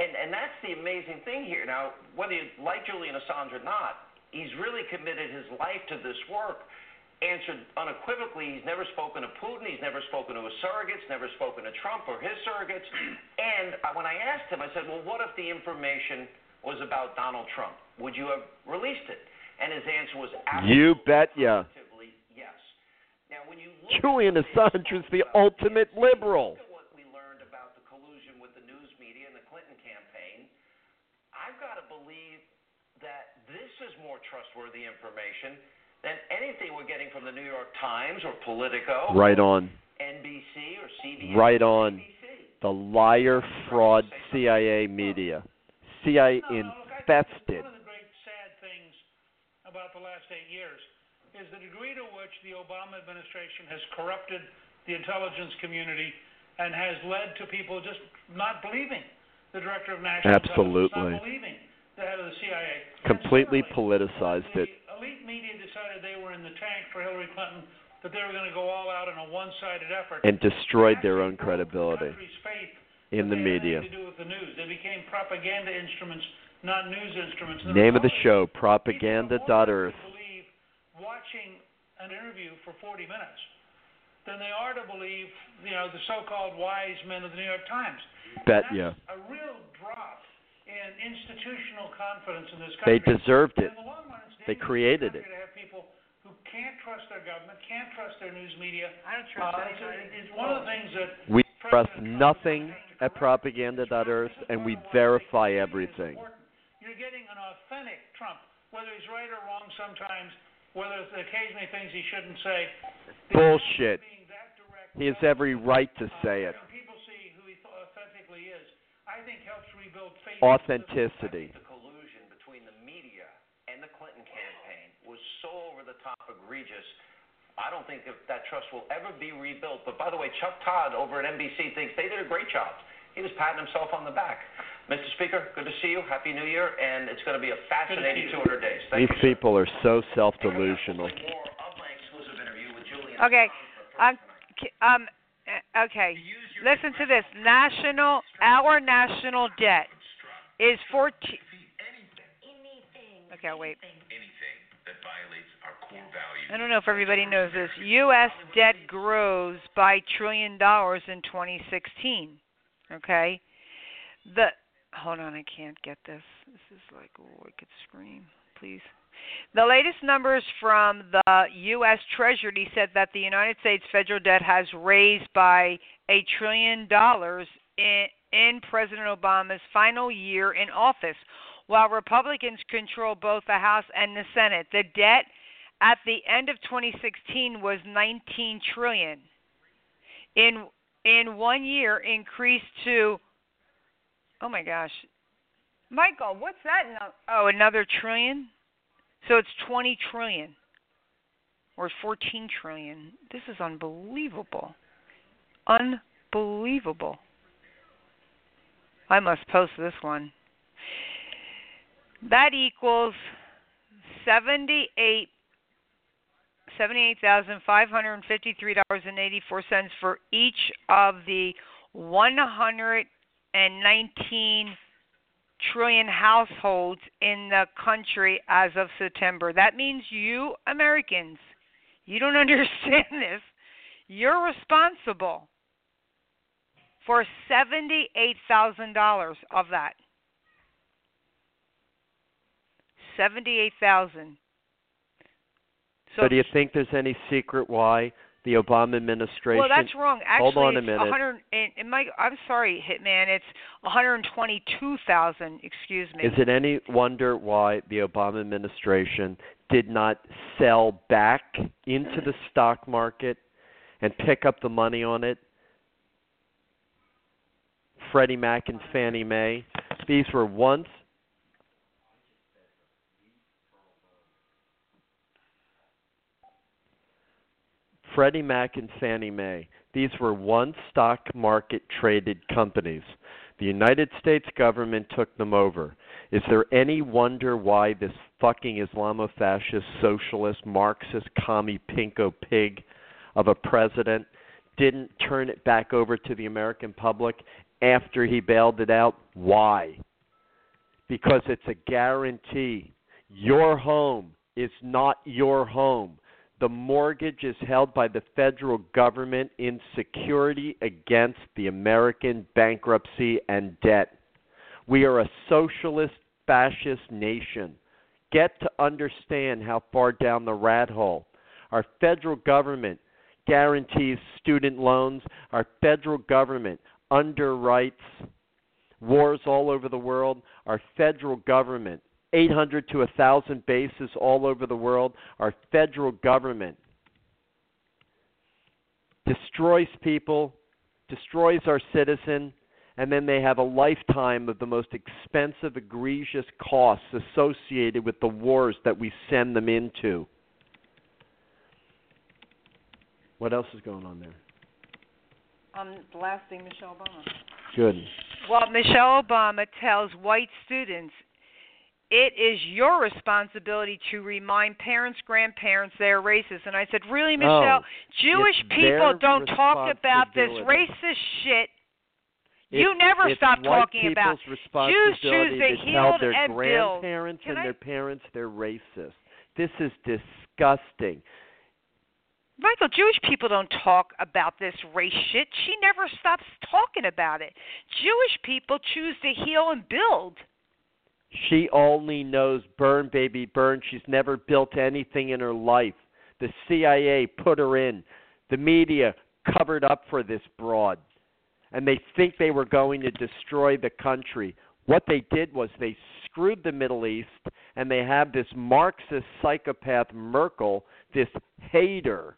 And and that's the amazing thing here. Now, whether you like Julian Assange or not, he's really committed his life to this work. Answered unequivocally, he's never spoken to Putin, he's never spoken to his surrogates, never spoken to Trump or his surrogates. And uh, when I asked him, I said, "Well, what if the information was about Donald Trump? Would you have released it?" And his answer was absolutely You bet ya. yes. Now, when you Julian Assange is the ultimate liberal. what we learned about the collusion with the news media and the Clinton campaign, I've got to believe that this is more trustworthy information than anything we're getting from the New York Times or Politico, Right on. NBC or CBS. Right on. The liar, fraud, CIA media. CIA infested. One of the great sad things about the last eight years is the degree to which the Obama administration has corrupted the intelligence community and has led to people just not believing the director of national intelligence, Absolutely. not believing the head of the CIA. Completely politicized it. Elite media decided they were in the tank for Hillary Clinton, that they were going to go all out in a one-sided effort. And destroyed their own credibility faith in the that media. to do with the news. They became propaganda instruments, not news instruments. And Name of the show, propaganda.earth. believe watching an interview for 40 minutes than they are to believe, you know, the so-called wise men of the New York Times. Bet That's ya. a real drop in institutional confidence in this They deserved it. in the long run, it's They created it. to have people who can't trust their government, can't trust their news media. I don't trust Uh, it's, it's one of the things that We trust nothing at propaganda.earth and we verify everything. you're getting an authentic Trump, whether he's right or wrong sometimes, whether there's occasionally things he shouldn't say. Bullshit. He has every right to say it. When people see who he th- authentically is, I think helps rebuild faith. Authenticity. The collusion between the media and the Clinton campaign was so over the top egregious egregious. I don't think if that trust will ever be rebuilt. But by the way, Chuck Todd over at NBC thinks they did a great job. He was patting himself on the back. Mr. Speaker, good to see you. Happy New Year, and it's going to be a fascinating 200 days. Thank These you. people are so self-delusional. Okay. Um. Um. Okay. Listen to this. National. Our national debt is fourteen. Okay. I'll Wait. Anything that violates our core values. I don't know if everybody knows this. U.S. debt grows by trillion dollars in 2016. Okay. The hold on, I can't get this. This is like oh, I could scream. Please. The latest numbers from the U.S. Treasury said that the United States federal debt has raised by a trillion dollars in, in President Obama's final year in office, while Republicans control both the House and the Senate. The debt at the end of 2016 was 19 trillion. In in one year, increased to oh my gosh, Michael, what's that? No- oh, another trillion. So it's 20 trillion or 14 trillion. This is unbelievable. Unbelievable. I must post this one. That equals 78 $78,553.84 for each of the 119 trillion households in the country as of September. That means you Americans, you don't understand this. You're responsible for $78,000 of that. 78,000. So So do you think there's any secret why the Obama administration Well, that's wrong. Actually, Hold on a minute. 100 and, and Mike, I'm sorry, Hitman. It's 122,000. Excuse me. Is it any wonder why the Obama administration did not sell back into the stock market and pick up the money on it? Freddie Mac and Fannie Mae. These were once Freddie Mac and Fannie Mae. These were once stock market traded companies. The United States government took them over. Is there any wonder why this fucking Islamofascist, socialist, Marxist, commie, pinko pig of a president didn't turn it back over to the American public after he bailed it out? Why? Because it's a guarantee. Your home is not your home. The mortgage is held by the federal government in security against the American bankruptcy and debt. We are a socialist fascist nation. Get to understand how far down the rat hole. Our federal government guarantees student loans. Our federal government underwrites wars all over the world. Our federal government 800 to 1,000 bases all over the world. Our federal government destroys people, destroys our citizen, and then they have a lifetime of the most expensive, egregious costs associated with the wars that we send them into. What else is going on there? Um, blasting Michelle Obama. Good. Well, Michelle Obama tells white students it is your responsibility to remind parents, grandparents they're racist. And I said, Really, No, Michelle? Jewish people don't talk about this racist shit. you It's- never it's stop talking about Jews choose to to heal their and build. grandparents Can and I- their parents they're racist. This is disgusting. Michael, Jewish people don't talk about this race shit. She never stops talking about it. Jewish people choose to heal and build. She only knows burn, baby, burn. She's never built anything in her life. The CIA put her in. The media covered up for this broad. And they think they were going to destroy the country. What they did was they screwed the Middle East, and they have this Marxist psychopath Merkel, this hater,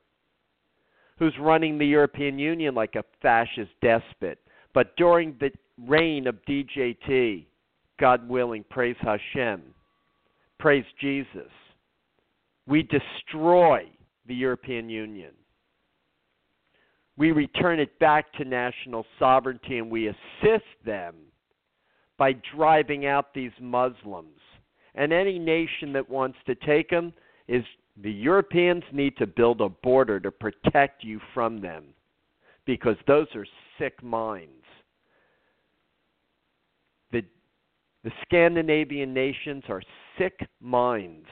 who's running the European Union like a fascist despot. But during the reign of DJT, God willing, praise Hashem, praise Jesus, we destroy the European Union. We return it back to national sovereignty and we assist them by driving out these Muslims. And any nation that wants to take them is the Europeans need to build a border to protect you from them because those are sick minds. The, the Scandinavian nations are sick minds.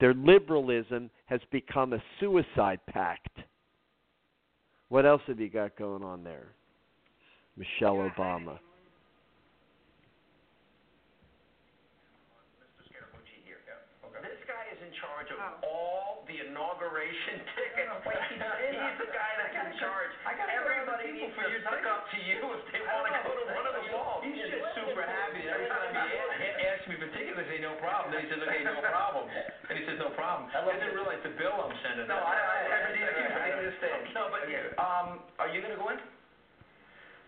Their liberalism has become a suicide pact. What else have you got going on there? Michelle Obama. This guy is in charge of all the inauguration tickets. He's the guy that's in charge. Everybody needs to suck up to you if they want to go to one of the balls. He's just super happy. Every time he a- a- asks me for tickets, I say no problem. Then he says, okay, no problem. And he says, no problem. I didn't realize the bill I'm sending. No, I, I, I, I understand. No, but um, are you going to go in?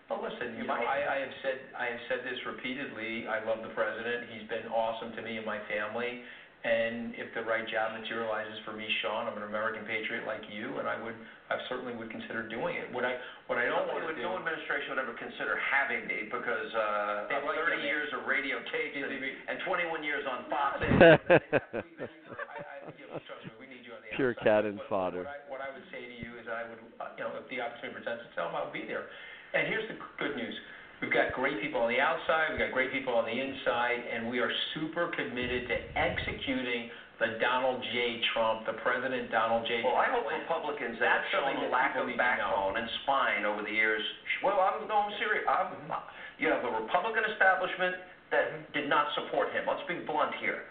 Well, listen, you know, I, I have said I have said this repeatedly. I love the president. He's been awesome to me and my family. And if the right job materializes for me, Sean, I'm an American patriot like you, and I would, I certainly would consider doing it. What I, what I don't want to do. No administration would ever consider having me because uh, They of like 30 years of radio tapes and, and 21 years on Fox. I, I, you know, trust me, we need you on the Pure outside. cannon But fodder. What I, what I would say to you is I would, uh, you know, if the opportunity presents itself, I'll be there. And here's the good news. We've got great people on the outside, we've got great people on the inside, and we are super committed to executing the Donald J. Trump, the President Donald J. Well, I Trump hope. Republicans that That's have shown a lack people of need to know. backbone and spine over the years. Well, I'm no, I'm serious. I'm, mm-hmm. uh, you have a Republican establishment that did not support him. Let's be blunt here.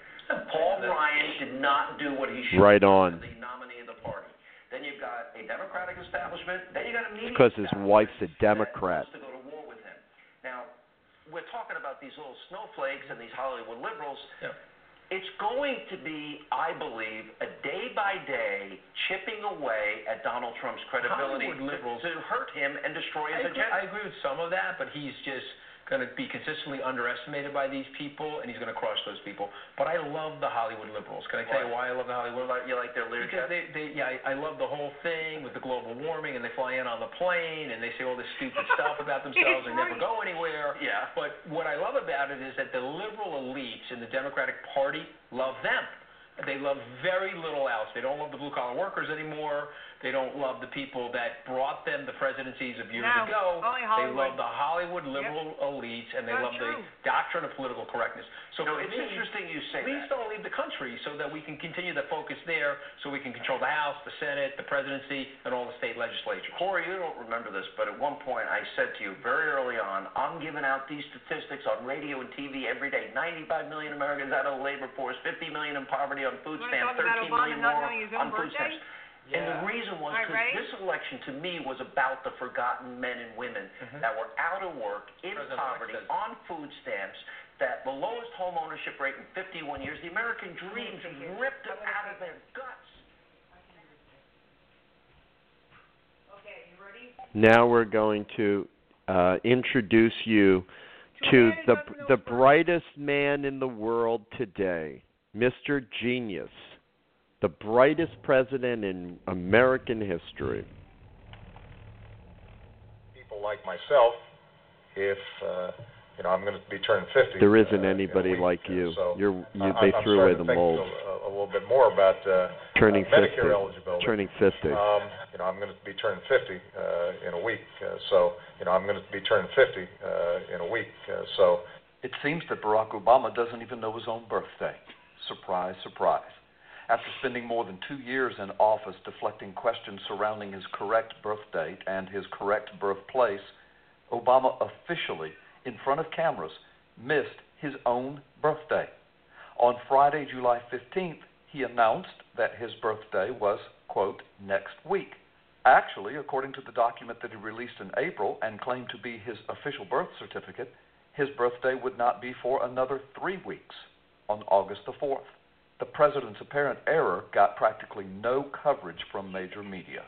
Paul Ryan did not do what he should. Right have on. done as The nominee of the party. Then you've got a Democratic establishment. Then you got a media. Because his wife's a Democrat. to go to war with him. Now, we're talking about these little snowflakes and these Hollywood liberals. It's going to be, I believe, a day by day chipping away at Donald Trump's credibility Hollywood liberals- to, to hurt him and destroy I his agree, agenda. I agree with some of that, but he's just going to be consistently underestimated by these people, and he's going to crush those people. But I love the Hollywood liberals. Can I tell you why I love the Hollywood? About you like their lyrics? Because they, they, yeah, I, I love the whole thing with the global warming, and they fly in on the plane, and they say all this stupid stuff about themselves and never go anywhere. Yeah. But what I love about it is that the liberal elites in the Democratic Party love them. They love very little else. They don't love the blue collar workers anymore. They don't love the people that brought them the presidencies of years No, ago. only They love the Hollywood liberal elites, and they Not love true. the doctrine of political correctness. So No, it's me, interesting you say please that. don't leave the country so that we can continue to focus there, so we can control the House, the Senate, the presidency, and all the state legislatures. Corey, you don't remember this, but at one point I said to you very early on, I'm giving out these statistics on radio and TV every day. 95 million Americans out of the labor force, 50 million in poverty on food stamps, talk about 13 Obama million not more on own food birthday? Stamps. And the reason was All right, because ready? this election to me was about the forgotten men and women that were out of work, in President-elect poverty, says- on food stamps, that the lowest home ownership rate in 51 years, the American dreams ripped them out of their guts. Now we're going to uh, introduce you to the the brightest man in the world today, Mr. Genius, the brightest president in American history. people like myself, if uh, you know I'm going to be turning 50. There uh, isn't in a anybody week, like uh, you. So You're you, I- they I'm threw away the to think mold. A, a little bit more about uh, Turning uh, 50. Eligibility. Turning 50. Um, you know I'm going to be turning 50 uh, in a week. Uh, so you know I'm going to be turning 50 uh, in a week. Uh, so It seems that Barack Obama doesn't even know his own birthday. Surprise, surprise. After spending more than two years in office deflecting questions surrounding his correct birth date and his correct birthplace, Obama officially, in front of cameras, missed his own birthday. On Friday, July 15th, he announced that his birthday was, quote, next week. Actually, according to the document that he released in April and claimed to be his official birth certificate, his birthday would not be for another three weeks, on August the 4th. The president's apparent error got practically no coverage from major media.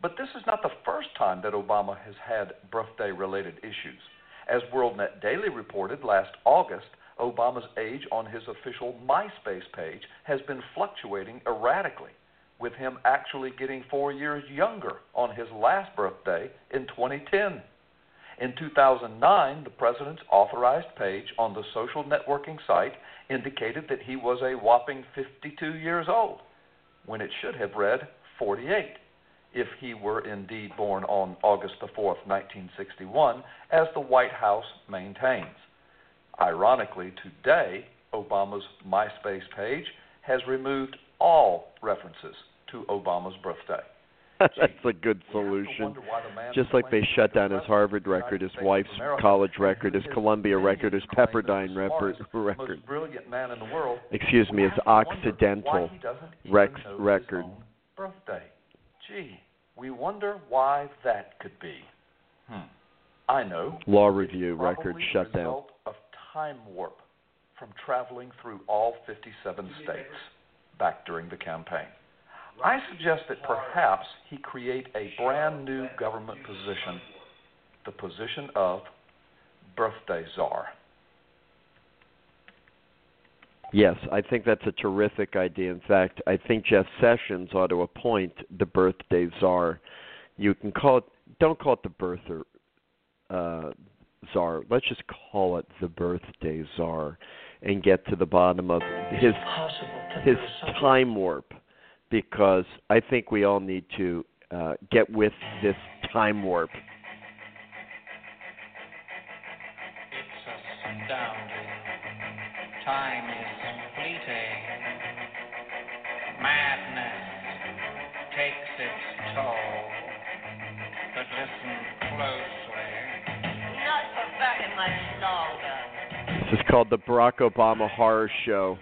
But this is not the first time that Obama has had birthday related issues. As WorldNet Daily reported last August, Obama's age on his official MySpace page has been fluctuating erratically. with him actually getting four years younger on his last birthday in 2010. In 2009, the president's authorized page on the social networking site indicated that he was a whopping 52 years old, when it should have read 48 if he were indeed born on August 4, 1961, as the White House maintains. Ironically, today, Obama's MySpace page has removed all references to Obama's birthday. That's a good solution. Just like they shut down his Harvard record, his wife's college record, his Columbia record, his Pepperdine record. record. brilliant man in the world. Excuse me, his Occidental Rex record. Birthday. Gee, we wonder why that could be. Hmm. I know. Law review record Probably shut the down. result of time warp from traveling through all 57 states back during the campaign. I suggest that perhaps he create a brand new government position, the position of birthday czar. Yes, I think that's a terrific idea. In fact, I think Jeff Sessions ought to appoint the birthday czar. You can call it. Don't call it the birther uh, czar. Let's just call it the birthday czar, and get to the bottom of his his time warp. Because I think we all need to uh, get with this time warp. astounding. Time is fleeting. Madness takes its toll. But listen closely. Not for very much longer. This is called the Barack Obama Horror Show.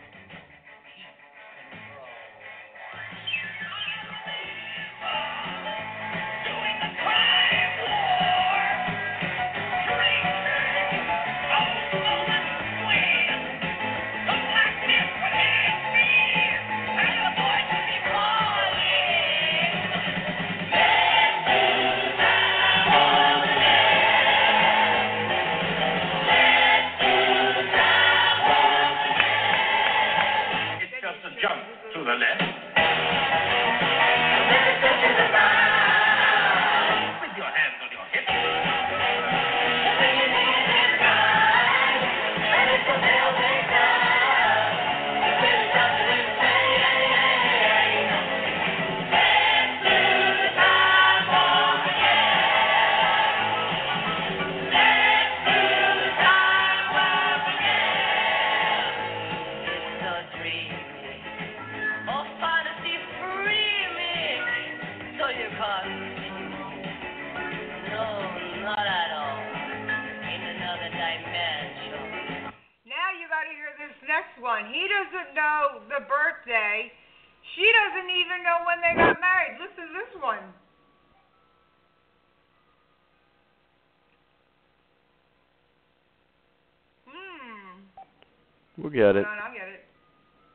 Get it. I'll get it.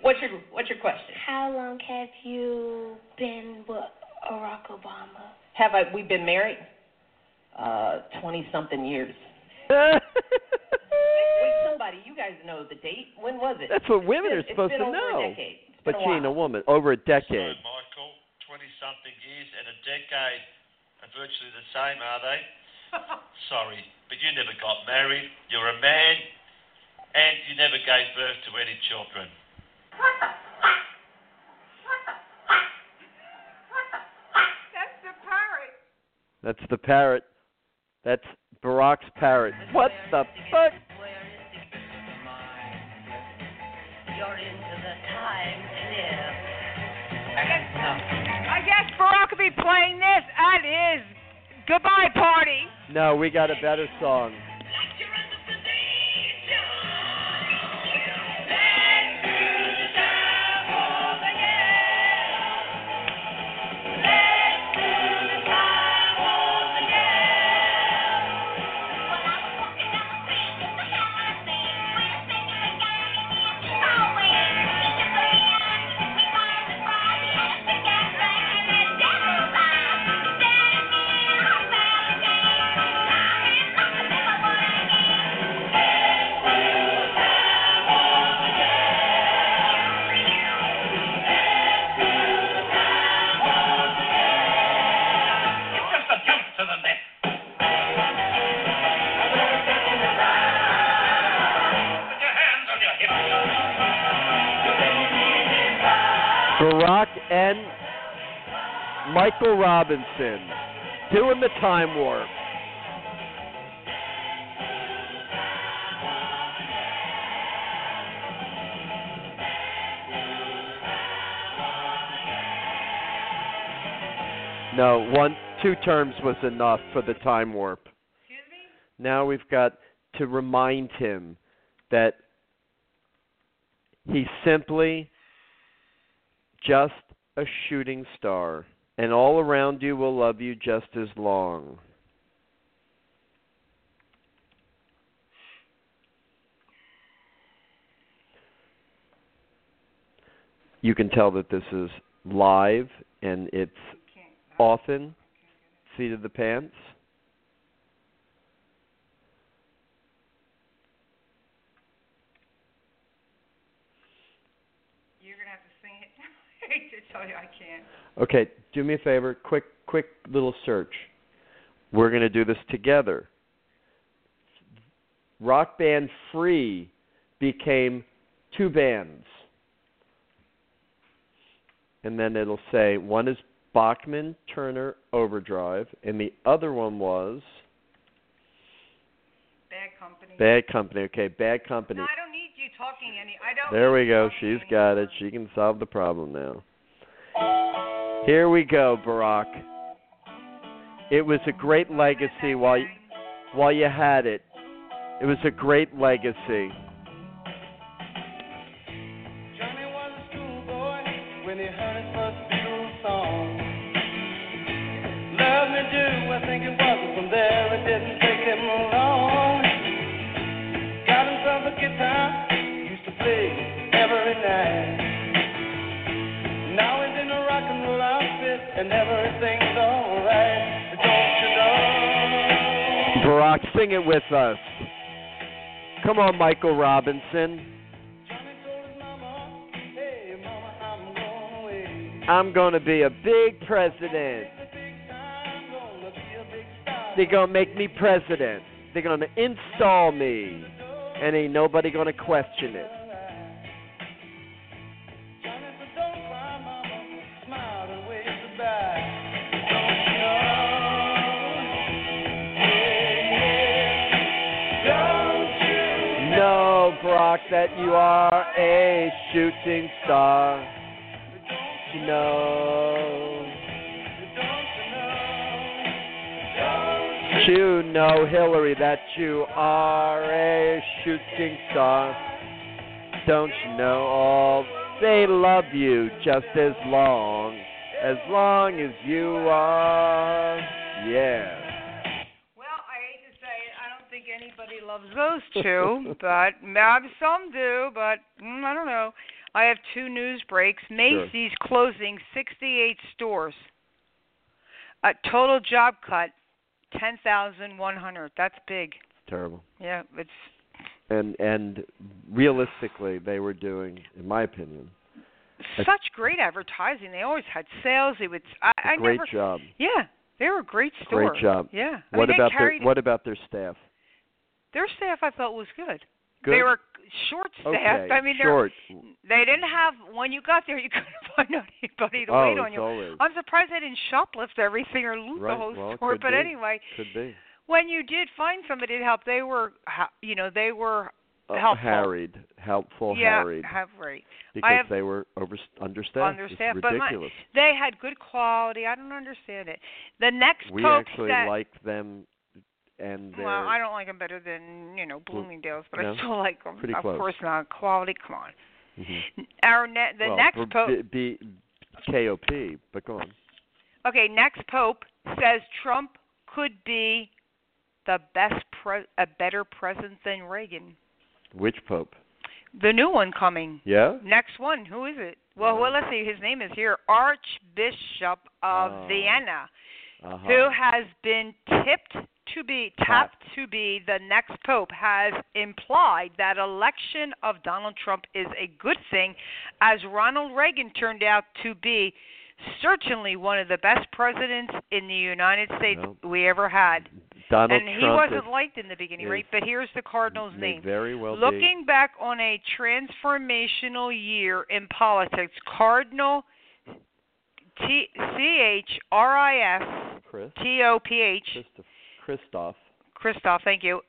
What's your What's your question? How long have you been with Barack Obama? Have I? We've been married uh twenty something years. Wait, somebody, you guys know the date. When was it? That's what women It's are been- supposed it's to been over know. A decade. It's But been a she ain't a woman. Over a decade. Michael, 20 something years and a decade are virtually the same, are they? Sorry, but you never got married. You're a man, and you never gave birth to any children. That's the parrot. That's the parrot. That's Barack's parrot. What the fuck? You're into the time slip. I guess Barack will be playing this at his goodbye party. No, we got a better song. Michael Robinson doing the time warp. No, one, two terms was enough for the time warp. Now we've got to remind him that he's simply just a shooting star, and all around you will love you just as long. You can tell that this is live and it's often seat of the pants. You're gonna have to sing it. I hate to tell you, I can't. Okay, do me a favor, quick quick little search. We're going to do this together. Rock Band Free became two bands. And then it'll say one is Bachman Turner Overdrive and the other one was Bad company. Bad Company. Okay, Bad Company. No, I don't need you talking any. I don't. There we go. She's got it. She can solve the problem now. Here we go, Barack. It was a great legacy while you, while you had it. It was a great legacy. Sing it with us. Come on, Michael Robinson. I'm going to be a big president. They're going to make me president. They're going to install me. And ain't nobody going to question it. Brock, that you are a shooting star. You know. You know, Hillary, that you are a shooting star. Don't you know all they love you just as long as long as you are. Yeah. Those two, but maybe some do. But mm, I don't know. I have two news breaks. Macy's closing 68 stores. A total job cut, 10,100. That's big. Terrible. Yeah, it's And and realistically, they were doing, in my opinion, a such great advertising. They always had sales. They would. I, I great never. job. Yeah, they were a great store. Great job. Yeah. I What mean, about their What about their staff? Their staff? I felt was good. Good. They were short staffed. Okay, I mean, they're- short. They didn't have when you got there. You couldn't find anybody to Oh, wait on you. always- I'm surprised they didn't shoplift everything or loot Right, the whole well, store. But be. anyway, Could be. when you did find somebody to help, they were, you know, they were Uh, helpful. harried, helpful, yeah, harried. have right. Because I have they were over understaffed. understaffed, it's but my, ridiculous. they had good quality. I don't understand it. The next we actually said, like them, and Well, I don't like them better than you know Bloomingdale's, but no? I still like them. Pretty of close. course not. Quality, come on. Mhm. Our ne- the well, next pope. B, B, KOP, but go on. Okay, next pope says Trump could be the best, pre- a better president than Reagan. Which pope? The new one coming. Yeah. Next one, who is it? Well, well, let's see. His name is here, Archbishop of Oh. Vienna, Uh-huh. who has been tipped to be tapped to be the next pope, has implied that election of Donald Trump is a good thing, as Ronald Reagan turned out to be certainly one of the best presidents in the United States Well, we ever had. Donald and he Trump wasn't liked in the beginning, right? But here's the Cardinal's name. very well be. Looking back on a transformational year in politics, Cardinal T C H R I S. T O P H Christoph, Christoph. Thank you.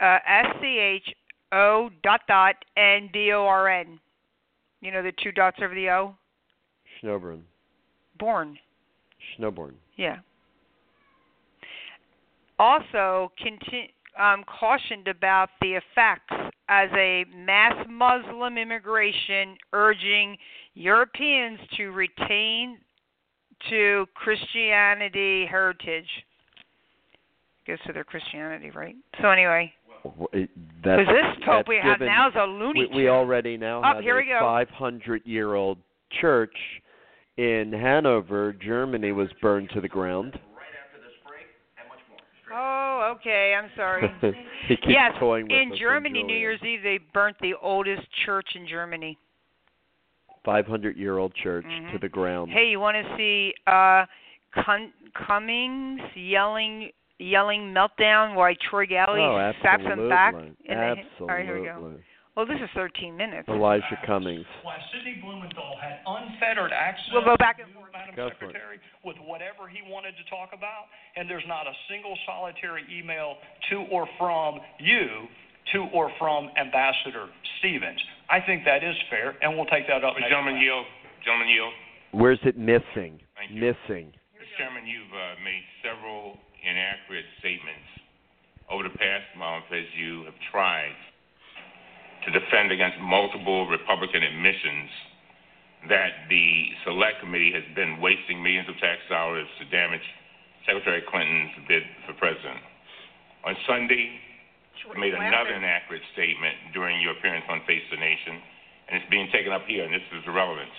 Uh, S C H O dot dot N D O R N. You know the two dots over the O? Schnoborn. Born. Schnoborn. Yeah. Also, um, cautioned about the effects as a mass Muslim immigration urging Europeans to retain to Christianity heritage. Goes to their Christianity, right? So anyway, because this pope we have given- now is a loony. we, we already now Oh, have here a we go. 500 year old church in Hanover, Germany, was burned to the ground. Right after the spring, and much more. Oh, okay. I'm sorry. he keeps yes, toying with in Germany, New Year's Eve, they burnt the oldest church in Germany. 500 year old church to Mhm. the ground. Hey, you want to see uh Cummings yelling yelling meltdown why Trey Gowdy oh, slaps him back? absolutely. the- absolutely. All right, here we go. Well, this is 13 minutes. Elijah Cummings. Why Sidney Blumenthal had unfettered access We'll go back and to you, Madam Go for. Secretary, with whatever he wanted to talk about, and there's not a single solitary email to or from you to or from Ambassador Stevens. I think that is fair, and we'll take that up next Gentleman time. yield. Gentleman yield. Where's it missing? Thank you. Missing. Mr. Chairman, you've uh, made several inaccurate statements over the past month as you have tried to defend against multiple Republican admissions that the Select Committee has been wasting millions of tax dollars to damage Secretary Clinton's bid for president. On Sunday, you made another inaccurate statement during your appearance on Face the Nation, and it's being taken up here, and this is the relevance.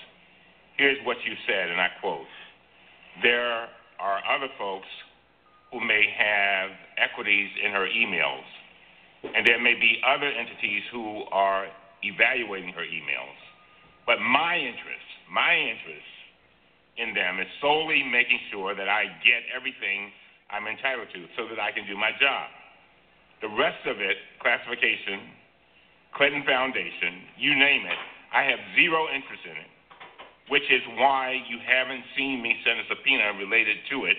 Here's what you said, and I quote There are other folks who may have equities in her emails, and there may be other entities who are evaluating her emails. But my interest, my interest in them is solely making sure that I get everything I'm entitled to so that I can do my job. The rest of it, classification, Clinton Foundation, you name it, I have zero interest in it, which is why you haven't seen me send a subpoena related to it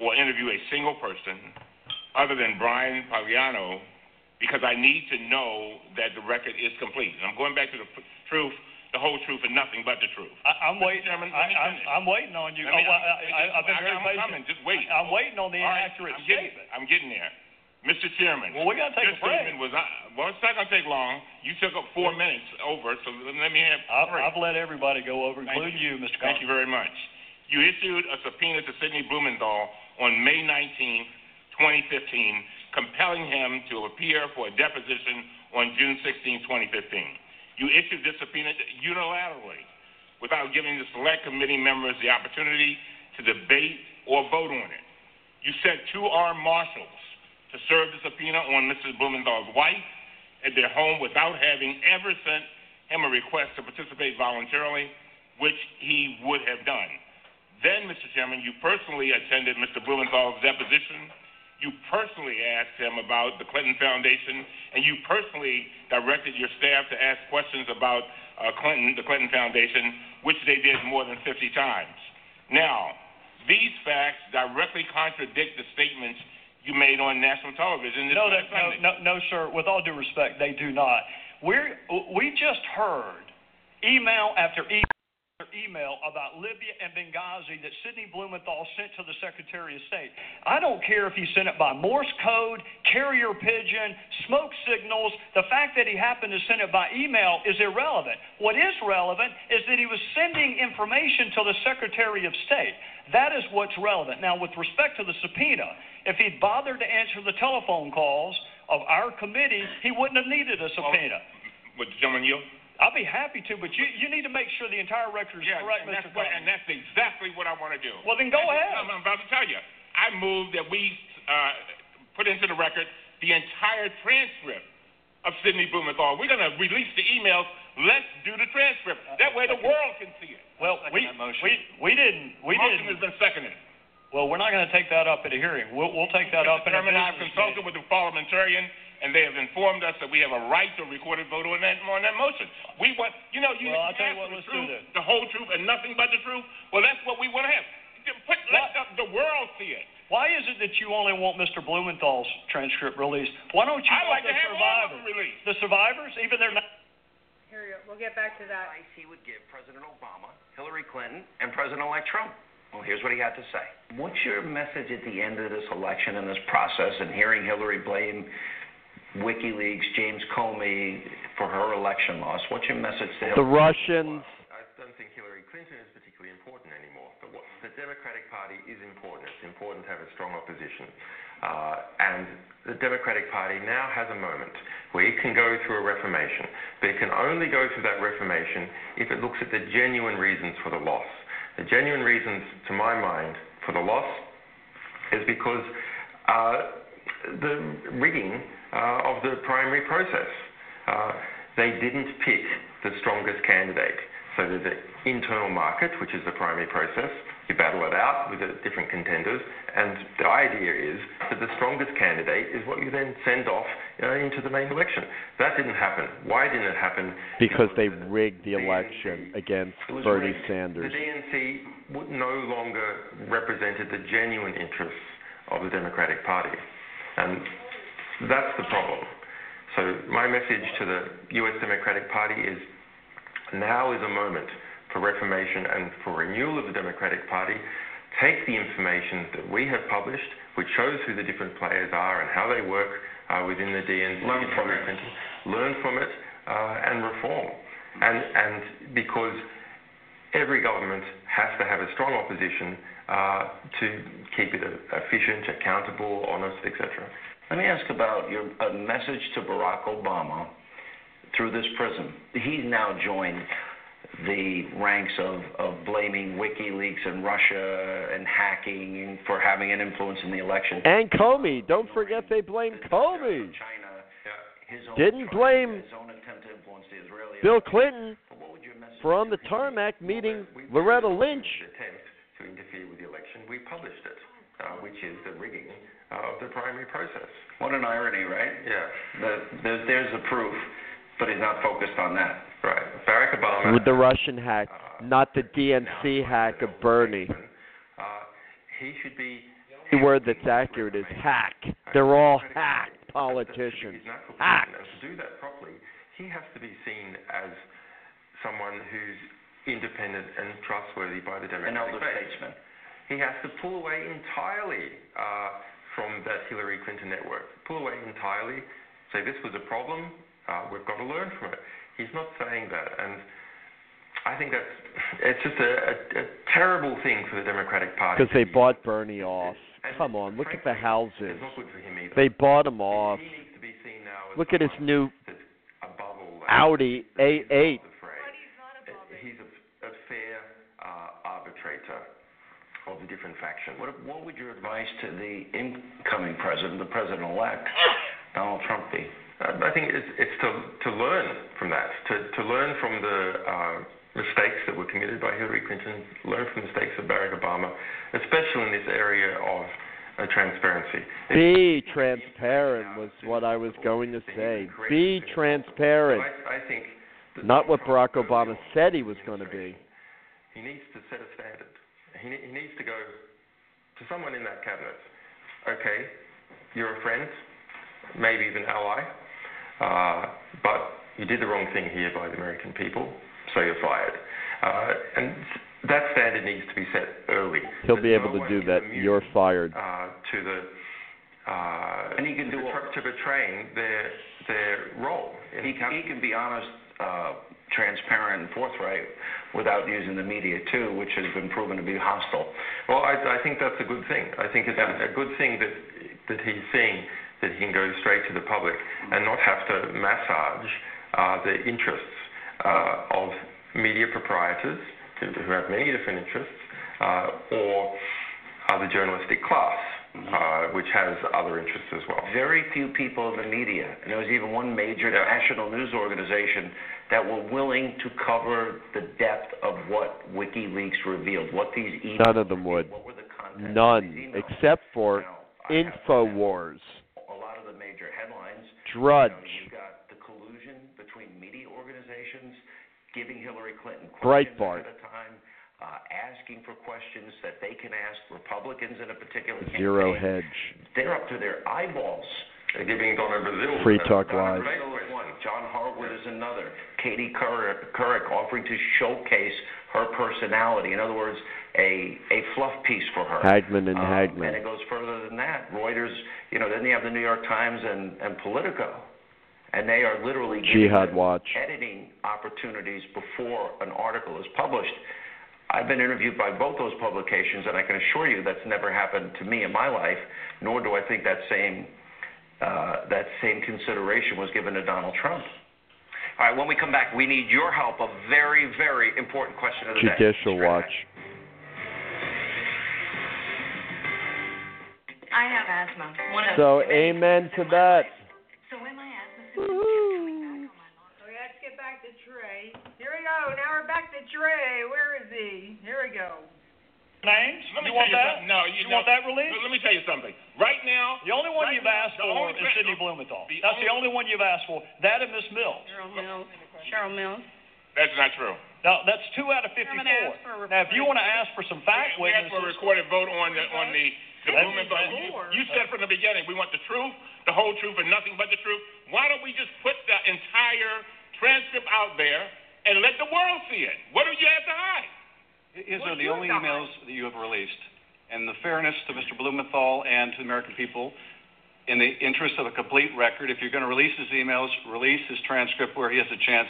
or interview a single person other than Bryan Pagliano because I need to know that the record is complete. And I'm going back to the truth, the whole truth, and nothing but the truth. I, I'm waiting. Chairman, I, I'm. I'm waiting on you. Let me- oh, I, I, I've been I- very I'm patient. coming. Just wait. I'm waiting on the right, inaccurate I'm getting, statement. I'm getting there. Mr. Chairman. Well, we gotta take your a break. statement was, uh, well, it's not going to take long. You took up four minutes over, so let me have I've. I've let everybody go over, Thank including you, Mr. Thank you very much. You issued a subpoena to Sidney Blumenthal on May 19, 2015, compelling him to appear for a deposition on June 16, 2015. You issued this subpoena unilaterally without giving the select committee members the opportunity to debate or vote on it. You sent two armed marshals to serve the subpoena on Mrs. Blumenthal's wife at their home without having ever sent him a request to participate voluntarily, which he would have done. Then, Mr. Chairman, you personally attended Mr. Blumenthal's deposition. You personally asked him about the Clinton Foundation, and you personally directed your staff to ask questions about uh, Clinton, the Clinton Foundation, which they did more than 50 times. Now, these facts directly contradict the statements you made on national television. No, last that, no, no, no, sir. With all due respect, they do not. We're, we just heard email after email email about Libya and Benghazi that Sidney Blumenthal sent to the Secretary of State. I don't care if he sent it by Morse code, carrier pigeon, smoke signals. The fact that he happened to send it by email is irrelevant. What is relevant is that he was sending information to the Secretary of State. That is what's relevant. Now, with respect to the subpoena, if he'd bothered to answer the telephone calls of our committee, he wouldn't have needed a subpoena. Would the gentleman yield? I'll be happy to, but you, you need to make sure the entire record is Yeah, correct, and Mr. that's, what, and that's exactly what I want to do. Well, then go And- ahead. I'm, I'm about to tell you. I move that we uh, put into the record the entire transcript of Sidney Blumenthal. We're going to release the emails. Let's do the transcript. That way the world can see it. Well, we, we, we didn't, we Motion didn't. has been seconded. Well, we're not going to take that up at a hearing. We'll, we'll take that up in a Chairman, I've consulted meeting. with the parliamentarian, and they have informed us that we have a right to a recorded vote on that on that motion. We want, you know, you Well, I'll tell ask what, the truth, the whole truth, and nothing but the truth. Well, that's what we want to have. Put, let the, the world see it. Why is it that you only want Mr. Blumenthal's transcript released? Why don't you I want like to the have survivors? released. The survivors, even their. Here you go. We'll get back to that. Advice he would give President Obama, Hillary Clinton, and President-elect Trump. Well, here's what he had to say. What's your message at the end of this election and this process and hearing Hillary blame WikiLeaks, James Comey for her election loss? What's your message to The Hillary? Russians. I don't think Hillary Clinton is particularly important anymore. But what, the Democratic Party is important. It's important to have a strong opposition. Uh, and the Democratic Party now has a moment where it can go through a reformation, but it can only go through that reformation if it looks at the genuine reasons for the loss. The genuine reasons, to my mind, for the loss is because uh, the rigging uh, of the primary process. Uh, they didn't pick the strongest candidate. So there's an internal market, which is the primary process. You battle it out with the different contenders, and the idea is that the strongest candidate is what you then send off uh, into the main election. That didn't happen. Why didn't it happen? Because they rigged the election against Bernie rigged. Sanders. The DNC would no longer represented the genuine interests of the Democratic Party. And that's the problem. So my message to the US Democratic Party is now is a moment for reformation and for renewal of the Democratic Party. Take the information that we have published, which shows who the different players are and how they work uh, within the DNC. Learn from it. Learn from it uh, and reform. And, and because every government has to have a strong opposition uh, to keep it efficient, accountable, honest, etc. Let me ask about your a message to Barack Obama through this prism. He's now joined the ranks of, of blaming WikiLeaks and Russia and hacking for having an influence in the election. And Comey. Don't forget they blamed Comey. China, his own Didn't blame his own attempt to influence the Israeli Bill Clinton What would your message for on the tarmac meeting Loretta Lynch. to interfere with the election, we published it, uh, which is the rigging of the primary process. What an irony, right? Yeah. The, there's, there's the proof, but he's not focused on that. Right. Barack Obama. With the Russian hack, not the DNC hack of Bernie. Uh, he should be. The word that's accurate is hack. They're all hack politicians. Hack. To do that properly, he has to be seen as someone who's independent and trustworthy by the Democratic An Democratic elder statesman. He has to pull away entirely uh, from that Hillary Clinton network. Pull away entirely. Say this was a problem. Uh, we've got to learn from it. He's not saying that, and I think that's it's just a, terrible thing for the Democratic Party. Because they bought Bernie off. Come on, look at the houses. It's not good for him either. They bought him off. He needs to be seen now as Look at his new above all that. Audi A8. He's a, a fair uh, arbitrator of the different factions. What, what would your advice to the incoming president, the president-elect, Donald Trump, be? Uh, I think it's, it's to, to learn from that, to, to learn from the uh, mistakes that were committed by Hillary Clinton, learn from the mistakes of Barack Obama, especially in this area of uh, transparency. Be transparent was what I was going to say. Be transparent. I, I think Not what Barack Obama said he was going to be. he needs to set a standard. He, he needs to go to someone in that cabinet. Okay, you're a friend, maybe even ally, uh, but you did the wrong thing here by the American people, so you're fired. Uh, and that standard needs to be set early. He'll be able to do that. You're fired. Uh, to the uh, And he can to, do betray- to betraying their their role. In He, he can be honest, uh, transparent, and forthright without using the media too, which has been proven to be hostile. Well, I, I think that's a good thing. I think it's a, a good thing that that he's seeing that he can go straight to the public and not have to massage uh, the interests uh, of media proprietors who, have many different interests, uh, or other journalistic class, uh, which has other interests as well. Very few people in the media, and there was even one major national news organization that were willing to cover the depth of what WikiLeaks revealed, what these emails None of them would. What were the contents None, except for Infowars. a lot of the major headlines Drudge. You know, you've got the collusion between media organizations giving Hillary Clinton questions Breitbart. at a time, uh, asking for questions that they can ask Republicans in a particular Zero campaign. hedge. They're up to their eyeballs. Giving Donna Brazile. Free Talk Live. Brazile is one. John Harwood is another. Katie Couric, offering to showcase her personality. In other words, a a fluff piece for her. Hagman and Um, Hagman. And it goes further than that. Reuters, you know, then you have the New York Times and, and Politico. And they are literally giving Jihad Watch. editing opportunities before an article is published. I've been interviewed by both those publications, and I can assure you that's never happened to me in my life, nor do I think that same uh, that same consideration was given to Donald Trump. All right, when we come back, we need your help. A very, very important question of the day. Judicial Watch. I have asthma. One of So amen to that. So when my asthma So let's get back to Trey. Here we go. Now we're back to Trey. Where is he? Here we go. Names? Let me you want tell you that? something. No, you, You know, want that released? Let me tell you something. Right now, The only one right you've now, asked for is threat- Sidney Blumenthal. the That's the only- only one you've asked for. That and Miss Mills. Cheryl Mills. Cheryl Mills. That's not true. Now, that's two out of 54. I'm gonna ask for a Now, if you want to ask for some fact we asked for a recorded vote on the on the the That's- Blumenthal. that's- You, you said from the beginning we want the truth, the whole truth, and nothing but the truth. Why don't we just put the entire transcript out there and let the world see it? What do you have to hide? His What are the only emails that you have released. And the fairness to Mr. Blumenthal and to the American people, in the interest of a complete record, if you're going to release his emails, release his transcript where he has a chance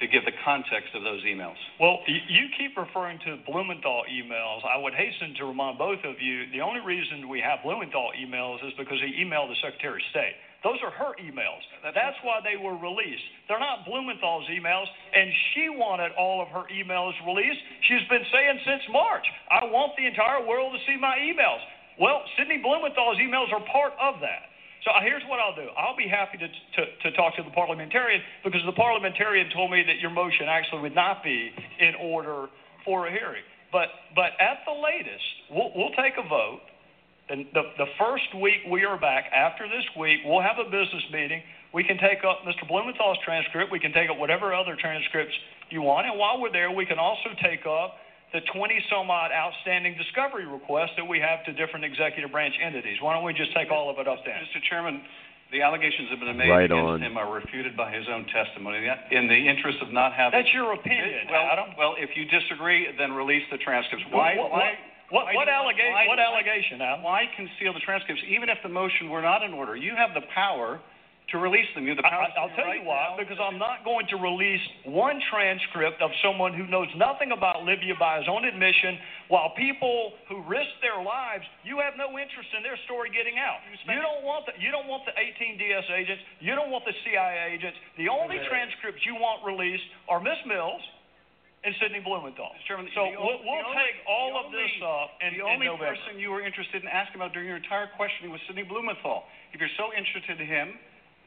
to give the context of those emails. well, you keep referring to Blumenthal emails. I would hasten to remind both of you the only reason we have Blumenthal emails is because he emailed the Secretary of State. Those are her emails. That's why they were released. They're not Blumenthal's emails, and she wanted all of her emails released. She's been saying since March, I want the entire world to see my emails. Well, Sidney Blumenthal's emails are part of that. So uh, here's what I'll do. I'll be happy to, to, to talk to the parliamentarian because the parliamentarian told me that your motion actually would not be in order for a hearing. But, but at the latest, we'll, we'll take a vote. And the, the first week we are back, after this week, we'll have a business meeting. We can take up Mr. Blumenthal's transcript. We can take up whatever other transcripts you want. And while we're there, we can also take up the 20 some odd outstanding discovery requests that we have to different executive branch entities. Why don't we just take all of it up then? Mr. Chairman, the allegations have been made Right against on. him are refuted by his own testimony. In the interest of not having... That's your opinion, well, Adam. Well, if you disagree, then release the transcripts. Why... What- why what- why what allega- why- what allegation, Adam? Why conceal the transcripts, even if the motion were not in order? You have the power to release them. You have the power... I, I'll tell you why. Because I'm not going to release one transcript of someone who knows nothing about Libya by his own admission, while people who risk their lives, you have no interest in their story getting out. You don't want the you don't want the 18 DS agents. You don't want the CIA agents. The only transcripts you want released are Miss Mills and Sidney Blumenthal. Chairman, so the we'll, we'll only- take all of this up in, the only person you were interested in asking about during your entire questioning was Sidney Blumenthal. If you're so interested in him,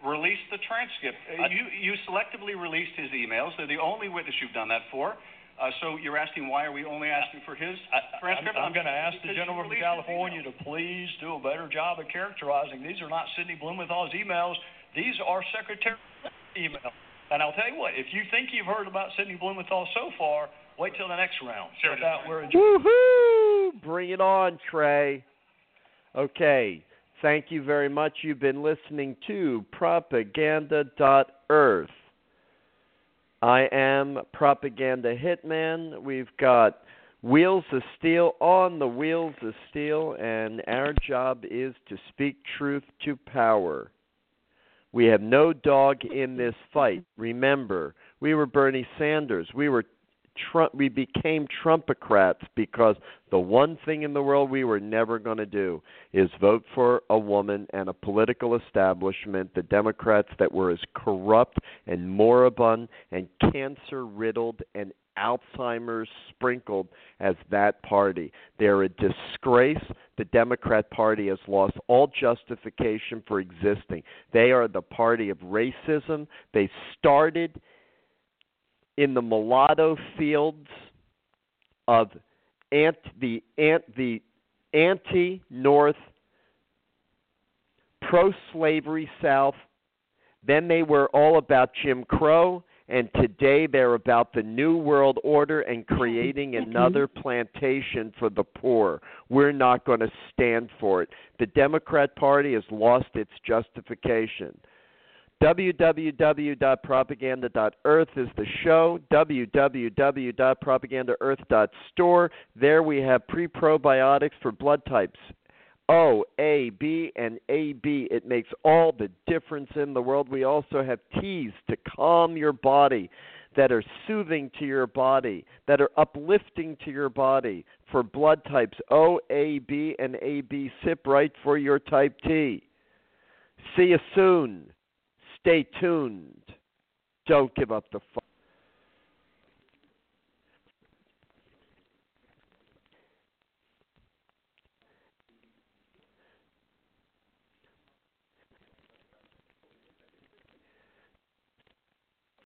release the transcript. Uh, you you selectively released his emails. They're the only witness you've done that for. Uh, so you're asking why are we only asking for his transcript? I'm, going to ask the gentleman from California to please do a better job of characterizing. These are not Sidney Blumenthal's emails. These are Secretary emails. And I'll tell you what, if you think you've heard about Sidney Blumenthal so far, wait till the next round. Sure. That we're Woohoo! Bring it on, Trey. Okay. Thank you very much. You've been listening to propaganda.earth. I am Propaganda Hitman. We've got Wheels of Steel on the Wheels of Steel, and our job is to speak truth to power. We have no dog in this fight. Remember, we were Bernie Sanders. We were Trump. We became Trumpocrats because the one thing in the world we were never going to do is vote for a woman and a political establishment, the Democrats that were as corrupt and moribund and cancer riddled and Alzheimer's sprinkled as that party. They're a disgrace. The Democrat Party has lost all justification for existing. They are the party of racism. They started in the mulatto fields of ant, the ant, the anti-North, pro-slavery South, Then they were all about Jim Crow, and today they're about the New World Order and creating mm-hmm. another plantation for the poor. We're not going to stand for it. The Democrat Party has lost its justification. www.propaganda.earth is the show. www.propagandaearth.store. There we have pre probiotics for blood types O, A, B, and AB. It makes all the difference in the world. We also have teas to calm your body that are soothing to your body, that are uplifting to your body for blood types O, A, B, and AB. Sip right for your type T. See you soon. Stay tuned. Don't give up the fight.